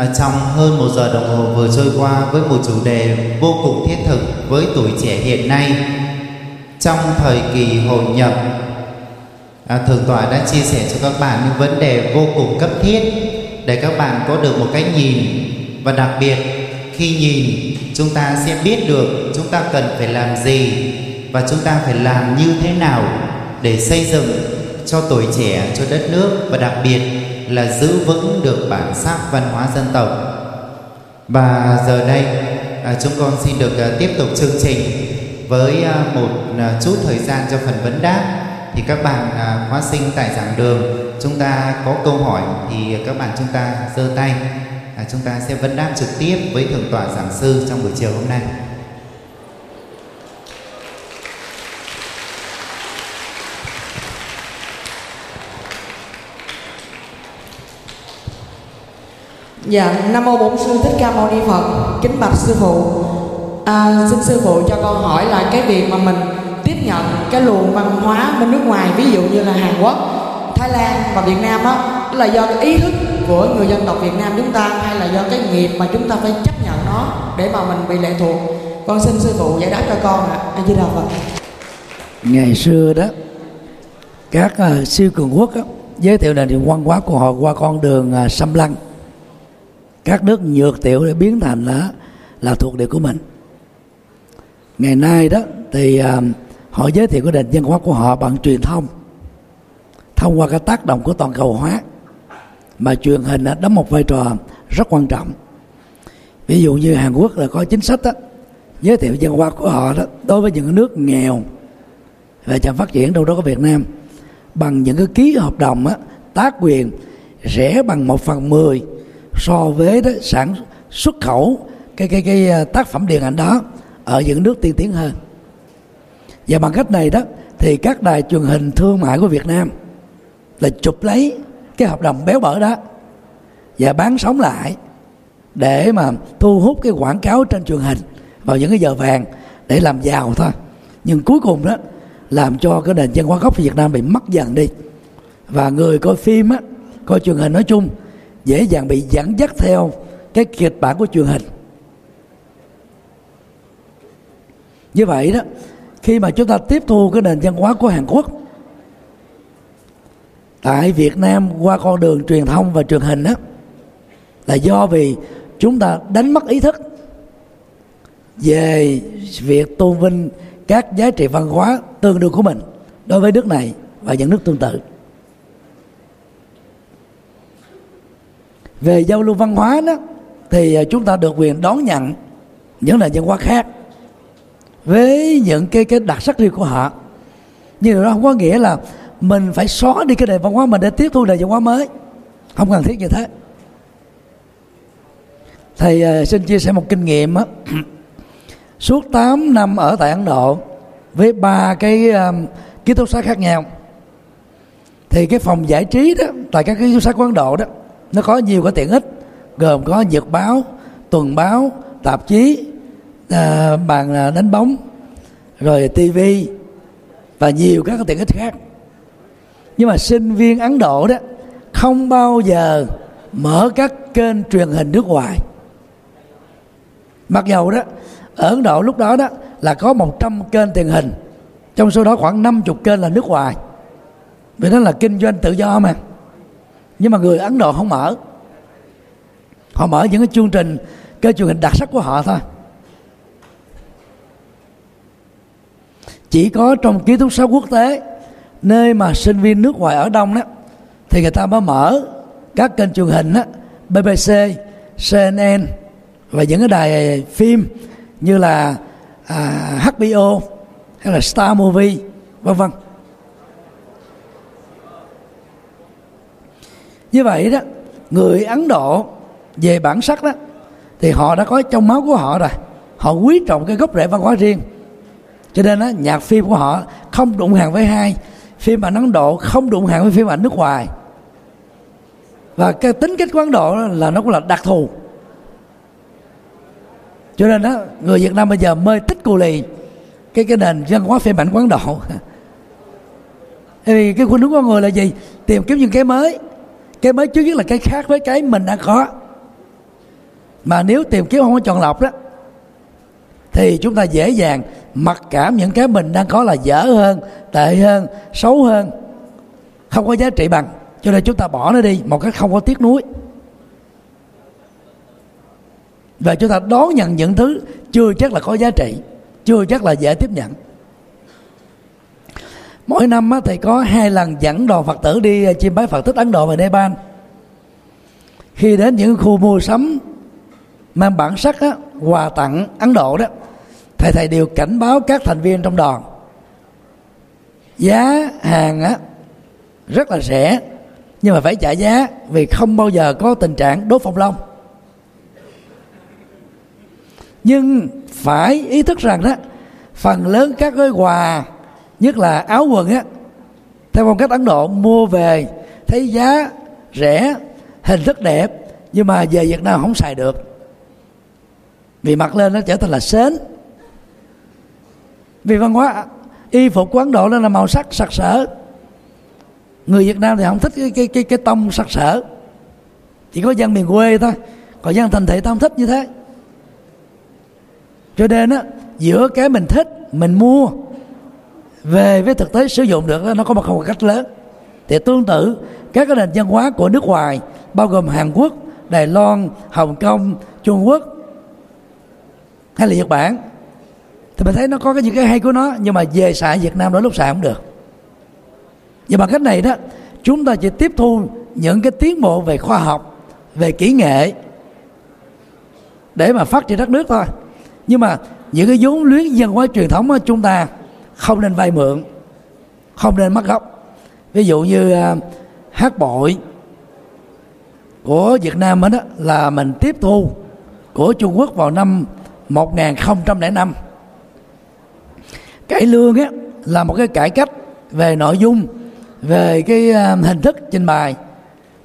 ở trong hơn một giờ đồng hồ vừa trôi qua với một chủ đề vô cùng thiết thực với tuổi trẻ hiện nay trong thời kỳ hội nhập. À, thượng tọa đã chia sẻ cho các bạn những vấn đề vô cùng cấp thiết để các bạn có được một cái nhìn. Và đặc biệt khi nhìn chúng ta sẽ biết được chúng ta cần phải làm gì và chúng ta phải làm như thế nào để xây dựng cho tuổi trẻ cho đất nước và đặc biệt là giữ vững được bản sắc văn hóa dân tộc. Và giờ đây à, chúng con xin được à, tiếp tục chương trình với à, một à, chút thời gian cho phần vấn đáp thì các bạn hóa khóa sinh tại giảng đường chúng ta có câu hỏi thì các bạn chúng ta giơ tay. Chúng ta sẽ vấn đáp trực tiếp với thượng tọa giảng sư trong buổi chiều hôm nay. Dạ, Nam Mô Bổn Sư Thích Ca Mâu Ni Phật Kính bạch Sư Phụ à, Xin Sư Phụ cho con hỏi là cái việc mà mình tiếp nhận cái luồng văn hóa bên nước ngoài Ví dụ như là Hàn Quốc, Thái Lan và Việt Nam đó Là do cái ý thức của người dân tộc Việt Nam chúng ta Hay là do cái nghiệp mà chúng ta phải chấp nhận nó Để mà mình bị lệ thuộc. Con xin Sư Phụ giải đáp cho con ạ. À. Di Đà Phật. Ngày xưa đó Các uh, siêu cường quốc đó, giới thiệu nền văn hóa của họ qua con đường à, uh, xâm lăng. Các nước nhược tiểu để biến thành là là thuộc địa của mình ngày nay đó thì à, họ giới thiệu cái nền văn hóa của họ bằng truyền thông. Thông qua cái tác động của toàn cầu hóa mà truyền hình đã đóng một vai trò rất quan trọng. Ví dụ như Hàn Quốc là có chính sách đó giới thiệu văn hóa của họ đó đối với những nước nghèo và chậm phát triển đâu đó có Việt Nam bằng những cái ký hợp đồng á, tác quyền rẻ bằng một phần mười so với đó sản xuất khẩu cái cái cái à, tác phẩm điện ảnh đó ở những nước tiên tiến hơn. Và bằng cách này đó, thì các đài truyền hình thương mại của Việt Nam là chụp lấy cái hợp đồng béo bở đó và bán sống lại để mà thu hút cái quảng cáo trên truyền hình vào những cái giờ vàng để làm giàu thôi. Nhưng cuối cùng đó, làm cho cái nền văn hóa gốc Việt Nam bị mất dần đi. Và người coi phim á, coi truyền hình nói chung, dễ dàng bị dẫn dắt theo cái kịch bản của truyền hình. Như vậy đó, khi mà chúng ta tiếp thu cái nền văn hóa của Hàn Quốc, tại Việt Nam qua con đường truyền thông và truyền hình đó, là do vì chúng ta đánh mất ý thức về việc tôn vinh các giá trị văn hóa tương đương của mình đối với nước này và những nước tương tự. Về giao lưu văn hóa đó, thì à, chúng ta được quyền đón nhận những nền văn hóa khác với những cái cái đặc sắc riêng của họ. Nhưng điều đó không có nghĩa là mình phải xóa đi cái nền văn hóa mình để tiếp thu nền văn hóa mới. Không cần thiết như thế. Thầy à, xin chia sẻ một kinh nghiệm á. Suốt 8 năm ở tại Ấn Độ với ba cái um, ký túc xá khác nhau thì cái phòng giải trí đó tại các ký túc xá của Ấn Độ đó nó có nhiều cái tiện ích gồm có nhật báo tuần báo tạp chí à, bàn à, đánh bóng rồi tivi và nhiều các tiện ích khác. Nhưng mà sinh viên ấn độ đó không bao giờ mở các kênh truyền hình nước ngoài. Mặc dầu đó ở Ấn Độ lúc đó đó là có 100 kênh truyền hình trong số đó khoảng 50 kênh là nước ngoài. Vì đó là kinh doanh tự do mà. Nhưng mà người Ấn Độ không mở. Họ mở những cái chương trình kênh truyền hình đặc sắc của họ thôi. Chỉ có trong ký túc xá quốc tế nơi mà sinh viên nước ngoài ở đông đó thì người ta mới mở các kênh truyền hình đó, BBC, CNN và những cái đài phim như là à, HBO hay là Star Movie vân vân. Như vậy đó người Ấn Độ về bản sắc đó thì họ đã có trong máu của họ rồi. Họ quý trọng cái gốc rễ văn hóa riêng cho nên á, nhạc phim của họ không đụng hàng với hai. Phim ảnh Ấn Độ không đụng hàng với phim ảnh nước ngoài. Và cái tính cách của Ấn Độ là nó cũng là đặc thù. Cho nên đó người Việt Nam bây giờ mê tích cù lì cái cái nền văn hóa phim ảnh quán Độ. Vì cái khuynh hướng con người là gì? Tìm kiếm những cái mới. Cái mới trước nhất là cái khác với cái mình đã có. Mà nếu tìm kiếm không có chọn lọc đó thì chúng ta dễ dàng mặc cảm những cái mình đang có là dở hơn tệ hơn xấu hơn. Không có giá trị bằng. Cho nên chúng ta bỏ nó đi một cách không có tiếc nuối. Và chúng ta đón nhận những thứ chưa chắc là có giá trị chưa chắc là dễ tiếp nhận. Mỗi năm thì có hai lần dẫn đoàn phật tử đi chiêm bái phật tích ấn độ và nepal. Khi đến những khu mua sắm mang bản sắc á, quà tặng ấn độ đó. Thầy thầy đều cảnh báo các thành viên trong đoàn. Giá hàng á, rất là rẻ, nhưng mà phải trả giá vì không bao giờ có tình trạng đốt phong long. Nhưng phải ý thức rằng đó, phần lớn các gói quà, nhất là áo quần á, theo phong cách ấn độ, mua về thấy giá rẻ, hình thức đẹp, nhưng mà về việt nam không xài được vì mặc lên nó trở thành là sến. Vì văn hóa y phục của ấn độ nó là màu sắc sặc sỡ. Người việt nam thì không thích cái cái cái, cái tông sặc sỡ. Chỉ có dân miền quê thôi. Còn dân thành thị ta không thích như thế. Cho nên á giữa cái mình thích mình mua về với thực tế sử dụng được nó có một khoảng cách lớn. Thì tương tự các cái nền văn hóa của nước ngoài bao gồm Hàn Quốc, Đài Loan, Hồng Kông, Trung Quốc hay là Nhật Bản? Thì mình thấy nó có cái những cái hay của nó nhưng mà về xài Việt Nam đó lúc xài không được. Và bằng cách này đó chúng ta chỉ tiếp thu những cái tiến bộ về khoa học về kỹ nghệ để mà phát triển đất nước thôi. Nhưng mà những cái vốn luyến dân hóa truyền thống chúng ta không nên vay mượn không nên mất gốc. Ví dụ như uh, hát bội của Việt Nam đó là mình tiếp thu của Trung Quốc vào năm 1005 cải lương á, là một cái cải cách về nội dung, về cái à, hình thức trình bày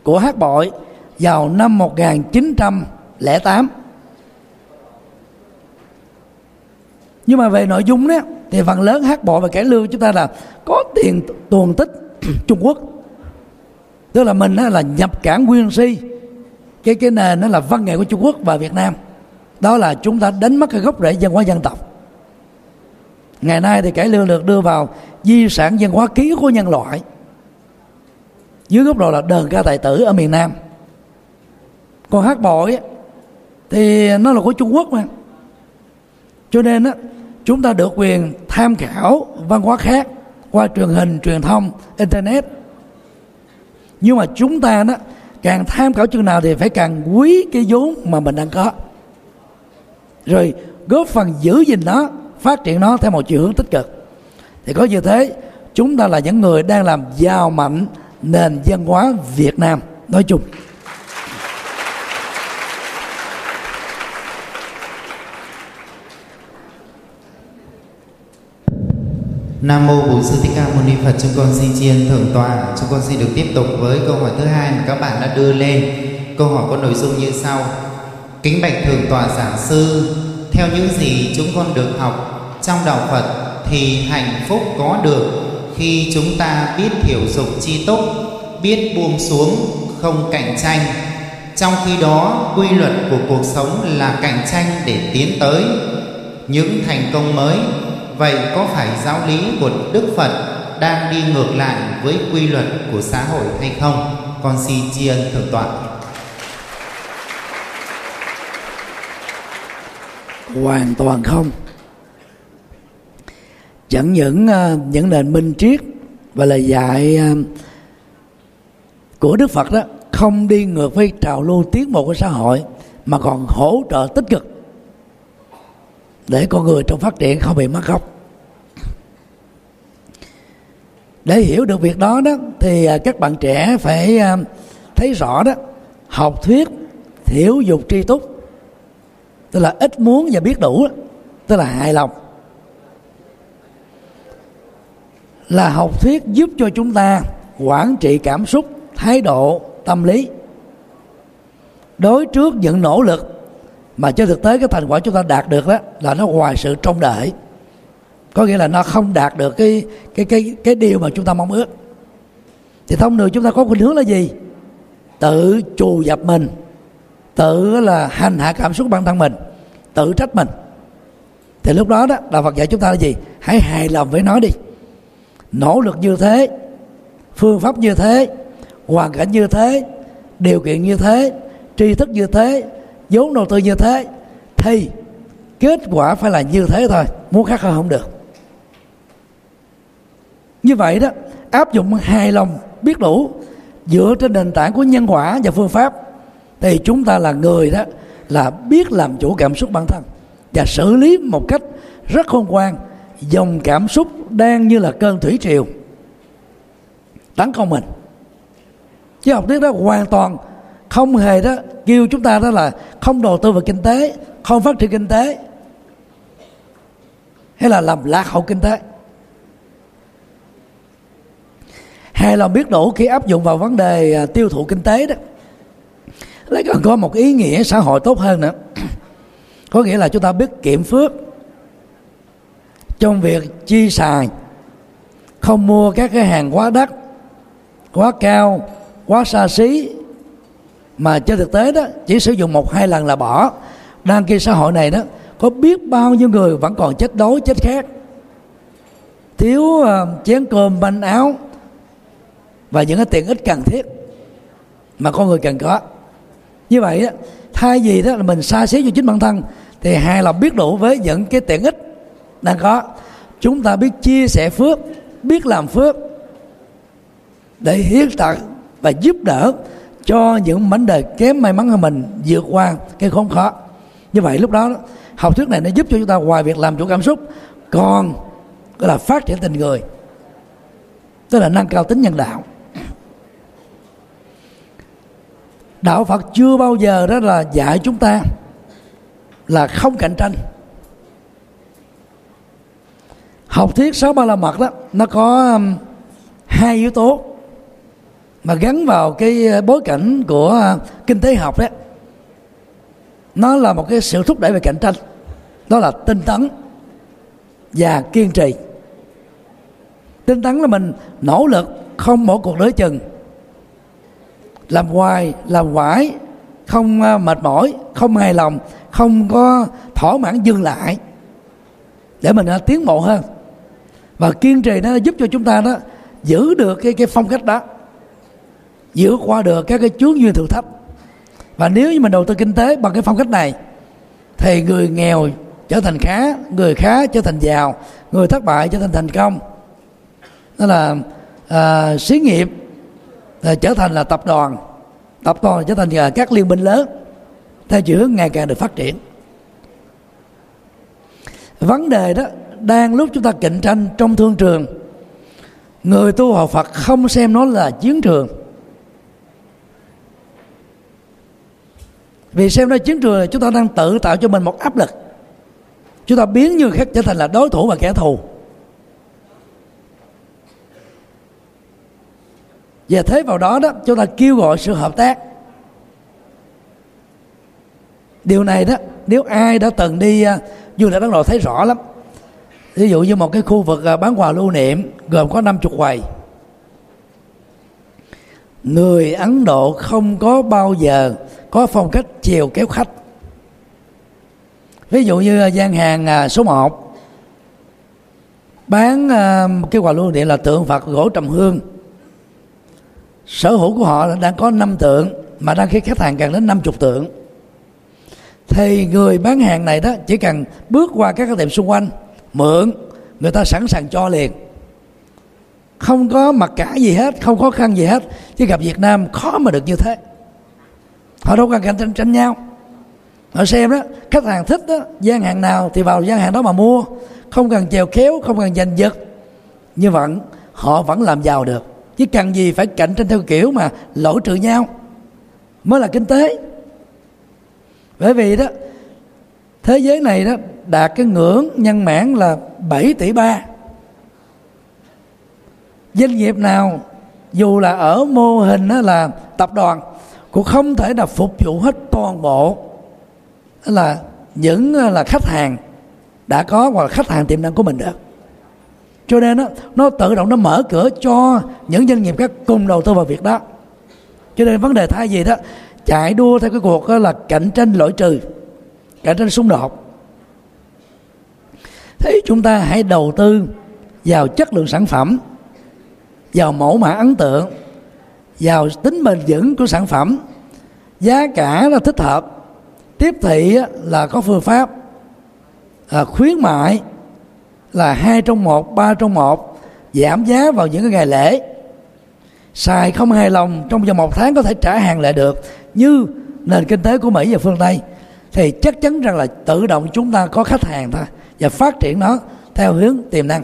của hát bội vào năm 1908 nhưng mà về nội dung đó thì phần lớn hát bội và cải lương chúng ta là có tiền tuồn tích Trung Quốc. Tức là mình là nhập cảng nguyên si cái cái nền nó là văn nghệ của Trung Quốc và Việt Nam đó là chúng ta đánh mất cái gốc rễ văn hóa dân tộc. Ngày nay thì cải lương được đưa vào di sản văn hóa ký của nhân loại. Dưới góc độ là đờn ca tài tử ở miền Nam. Còn hát bội thì nó là của Trung Quốc mà. Cho nên á, chúng ta được quyền tham khảo văn hóa khác qua truyền hình, truyền thông, internet. Nhưng mà chúng ta đó, càng tham khảo chừng nào thì phải càng quý cái vốn mà mình đang có rồi góp phần giữ gìn nó, phát triển nó theo một chiều hướng tích cực thì có như thế, chúng ta là những người đang làm giàu mạnh nền văn hóa Việt Nam nói chung Nam mô Bổn Sư Thích Ca Mâu Ni Phật. Chúng con xin tri ân thượng tọa. Chúng con xin được tiếp tục với câu hỏi thứ hai mà các bạn đã đưa lên. Câu hỏi có nội dung như sau: Kính bạch thượng tọa giảng sư, theo những gì chúng con được học trong đạo Phật thì hạnh phúc có được khi chúng ta biết hiểu dục chi túc, biết buông xuống, không cạnh tranh. Trong khi đó quy luật của cuộc sống là cạnh tranh để tiến tới. Những thành công mới vậy có phải giáo lý của đức phật đang đi ngược lại với quy luật của xã hội hay không? Con xin tri ân thượng tọa. Hoàn toàn không. Chẳng những ờ, những nền minh triết và lời dạy ờ, của đức phật đó không đi ngược với trào lưu tiến bộ của xã hội, mà còn hỗ trợ tích cực để con người trong phát triển không bị mất gốc. Để hiểu được việc đó đó, thì ờ, các bạn trẻ phải thấy rõ đó, học thuyết, thiểu dục tri túc tức là ít muốn và biết đủ tức là hài lòng. Là học thuyết giúp cho chúng ta quản trị cảm xúc, thái độ, tâm lý. Đối trước những nỗ lực mà trên thực tế cái thành quả chúng ta đạt được đó là nó ngoài sự trông đợi. Có nghĩa là nó không đạt được cái cái cái cái điều mà chúng ta mong ước. Thì thông thường chúng ta có khuynh hướng là gì? Tự trù dập mình tự là hành hạ cảm xúc bản thân mình, tự trách mình. Thì lúc đó đó, đạo Phật dạy chúng ta là gì? Hãy hài lòng với nó đi. Nỗ lực như thế, phương pháp như thế, hoàn cảnh như thế, điều kiện như thế, tri thức như thế, vốn đầu tư như thế, thì kết quả phải là như thế thôi, muốn khác hơn không được. Như vậy đó, áp dụng hài lòng biết đủ dựa trên nền tảng của nhân quả và phương pháp thì chúng ta là người đó là biết làm chủ cảm xúc bản thân và xử lý một cách rất khôn ngoan, dòng cảm xúc đang như là cơn thủy triều tấn công mình. Chứ học thuyết đó hoàn toàn không hề đó kêu chúng ta đó là không đầu tư vào kinh tế, không phát triển kinh tế, hay là làm lạc hậu kinh tế. Hay là biết đủ khi áp dụng vào vấn đề à, tiêu thụ kinh tế đó lại còn có một ý nghĩa xã hội tốt hơn nữa. Có nghĩa là chúng ta biết kiểm phước trong việc chi xài không mua các cái hàng quá đắt quá cao quá xa xí. Mà trên thực tế đó chỉ sử dụng một hai lần là bỏ. Đang kia xã hội này đó có biết bao nhiêu người vẫn còn chết đói chết khát. Thiếu uh, chén cơm bánh áo và những cái tiện ích cần thiết mà con người cần có như vậy đó thay vì đó là mình xa xế cho chính bản thân, thì hai là biết đủ với những cái tiện ích đang có. Chúng ta biết chia sẻ phước, biết làm phước để hiến tặng và giúp đỡ cho những mảnh đời kém may mắn hơn mình vượt qua cái khốn khó. Như vậy lúc đó, học thuyết này nó giúp cho chúng ta ngoài việc làm chủ cảm xúc, còn, gọi là phát triển tình người, tức là nâng cao tính nhân đạo. Đạo phật chưa bao giờ đó là dạy chúng ta là không cạnh tranh. Học thuyết sáu ba la mật đó, nó có um, hai yếu tố mà gắn vào cái bối cảnh của uh, kinh tế học đó. Nó là một cái sự thúc đẩy về cạnh tranh, đó là tinh tấn và kiên trì. Tinh tấn là mình nỗ lực không bỏ cuộc đối chừng làm hoài làm quải không à, mệt mỏi không hài lòng không có thỏa mãn dừng lại. Để mình à, tiến bộ hơn. Và kiên trì nó giúp cho chúng ta đó giữ được cái cái phong cách đó vượt qua được các cái chướng duyên thử thách. Và nếu như mình đầu tư kinh tế bằng cái phong cách này thì người nghèo trở thành khá người khá trở thành giàu người thất bại trở thành thành công. Đó là à, xí nghiệp là trở thành là tập đoàn. Tập đoàn trở thành là các liên minh lớn. Theo chiều hướng ngày càng được phát triển. Vấn đề đó đang lúc chúng ta cạnh tranh trong thương trường. Người tu học Phật không xem nó là chiến trường. Vì xem nó chiến trường là chúng ta đang tự tạo cho mình một áp lực. Chúng ta biến như khác trở thành là đối thủ và kẻ thù. Và thế vào đó đó chúng ta kêu gọi sự hợp tác. Điều này đó nếu ai đã từng đi uh, du lịch ấn độ thấy rõ lắm. Ví dụ như một cái khu vực uh, bán quà lưu niệm gồm có năm chục quầy. Người ấn độ không có bao giờ có phong cách chiều kéo khách. Ví dụ như à, gian hàng số 1 bán cái quà lưu niệm là tượng phật gỗ trầm hương sở hữu của họ đang có năm tượng mà đang khi khách hàng cần đến 50 tượng. Thì người bán hàng này đó chỉ cần bước qua các cái tiệm xung quanh mượn người ta sẵn sàng cho liền. Không có mặc cả gì hết không khó khăn gì hết chứ gặp Việt Nam khó mà được như thế. Họ đâu cần cạnh tranh, tranh nhau. Họ xem đó khách hàng thích đó gian hàng nào thì vào gian hàng đó mà mua. Không cần chèo kéo không cần giành giật. Như vậy họ vẫn làm giàu được chứ cần gì phải cạnh tranh theo kiểu mà lỗ trừ nhau. Mới là kinh tế. Bởi vì đó, thế giới này đó đạt cái ngưỡng nhân mãn là 7 tỷ ba. Doanh nghiệp nào, dù là ở mô hình đó là tập đoàn, cũng không thể là phục vụ hết toàn bộ là những à, là khách hàng đã có hoặc là khách hàng tiềm năng của mình được cho nên đó, nó tự động nó mở cửa cho những doanh nghiệp khác cùng đầu tư vào việc đó. Cho nên vấn đề thay gì đó chạy đua theo cái cuộc đó là cạnh tranh lỗi trừ cạnh tranh xung đột. Thế chúng ta hãy đầu tư vào chất lượng sản phẩm vào mẫu mã ấn tượng vào tính bền vững của sản phẩm. Giá cả là thích hợp tiếp thị là có phương pháp à, khuyến mại là hai trong một, ba trong một, giảm giá vào những cái ngày lễ. Xài không hài lòng, trong vòng một tháng có thể trả hàng lại được. Như nền kinh tế của mỹ và phương tây, thì chắc chắn rằng là tự động chúng ta có khách hàng thôi và phát triển nó theo hướng tiềm năng.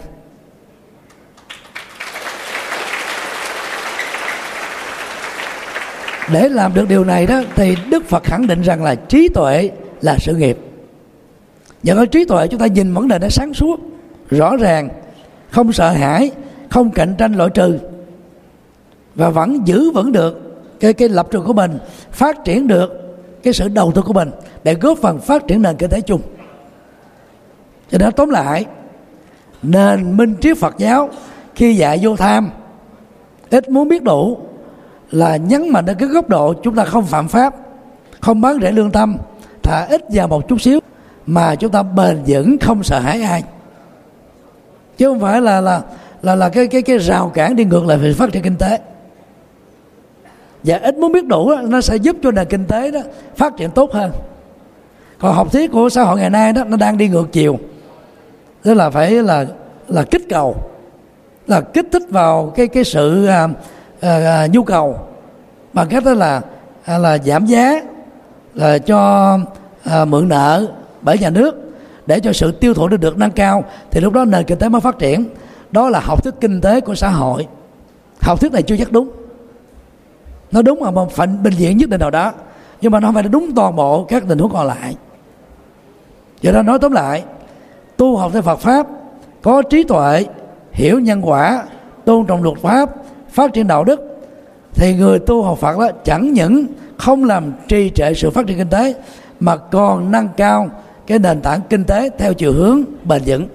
Để làm được điều này đó, thì đức phật khẳng định rằng là trí tuệ là sự nghiệp. Nhờ có trí tuệ, chúng ta nhìn vấn đề nó sáng suốt rõ ràng, không sợ hãi, không cạnh tranh loại trừ. Và vẫn giữ vững được cái cái lập trường của mình, phát triển được cái sự đầu tư của mình để góp phần phát triển nền kinh tế chung. Cho nên tóm lại, nền minh triết Phật giáo khi dạy vô tham, ít muốn biết đủ là nhấn mạnh đến cái góc độ chúng ta không phạm pháp, không bán rẻ lương tâm thả ít vào một chút xíu mà chúng ta bền vững, không sợ hãi ai chứ không phải là là là là cái cái cái rào cản đi ngược lại về phát triển kinh tế. Và ít muốn biết đủ nó sẽ giúp cho nền kinh tế đó phát triển tốt hơn. Còn học thuyết của xã hội ngày nay đó nó đang đi ngược chiều. Tức là phải là là kích cầu là kích thích vào cái cái sự à, à, à, nhu cầu. Bằng cách đó là à, là giảm giá là cho à, mượn nợ bởi nhà nước để cho sự tiêu thụ được được nâng cao, thì lúc đó nền kinh tế mới phát triển. Đó là học thuyết kinh tế của xã hội. Học thuyết này chưa chắc đúng. Nó đúng ở một phần bình diện nhất định nào đó. Nhưng mà nó không phải là đúng toàn bộ các tình huống còn lại. Do đó nói tóm lại, tu học theo Phật pháp, có trí tuệ, hiểu nhân quả, tôn trọng luật pháp, phát triển đạo đức, thì người tu học Phật đó chẳng những không làm trì trệ sự phát triển kinh tế, mà còn nâng cao cái nền tảng kinh tế theo chiều hướng bền vững.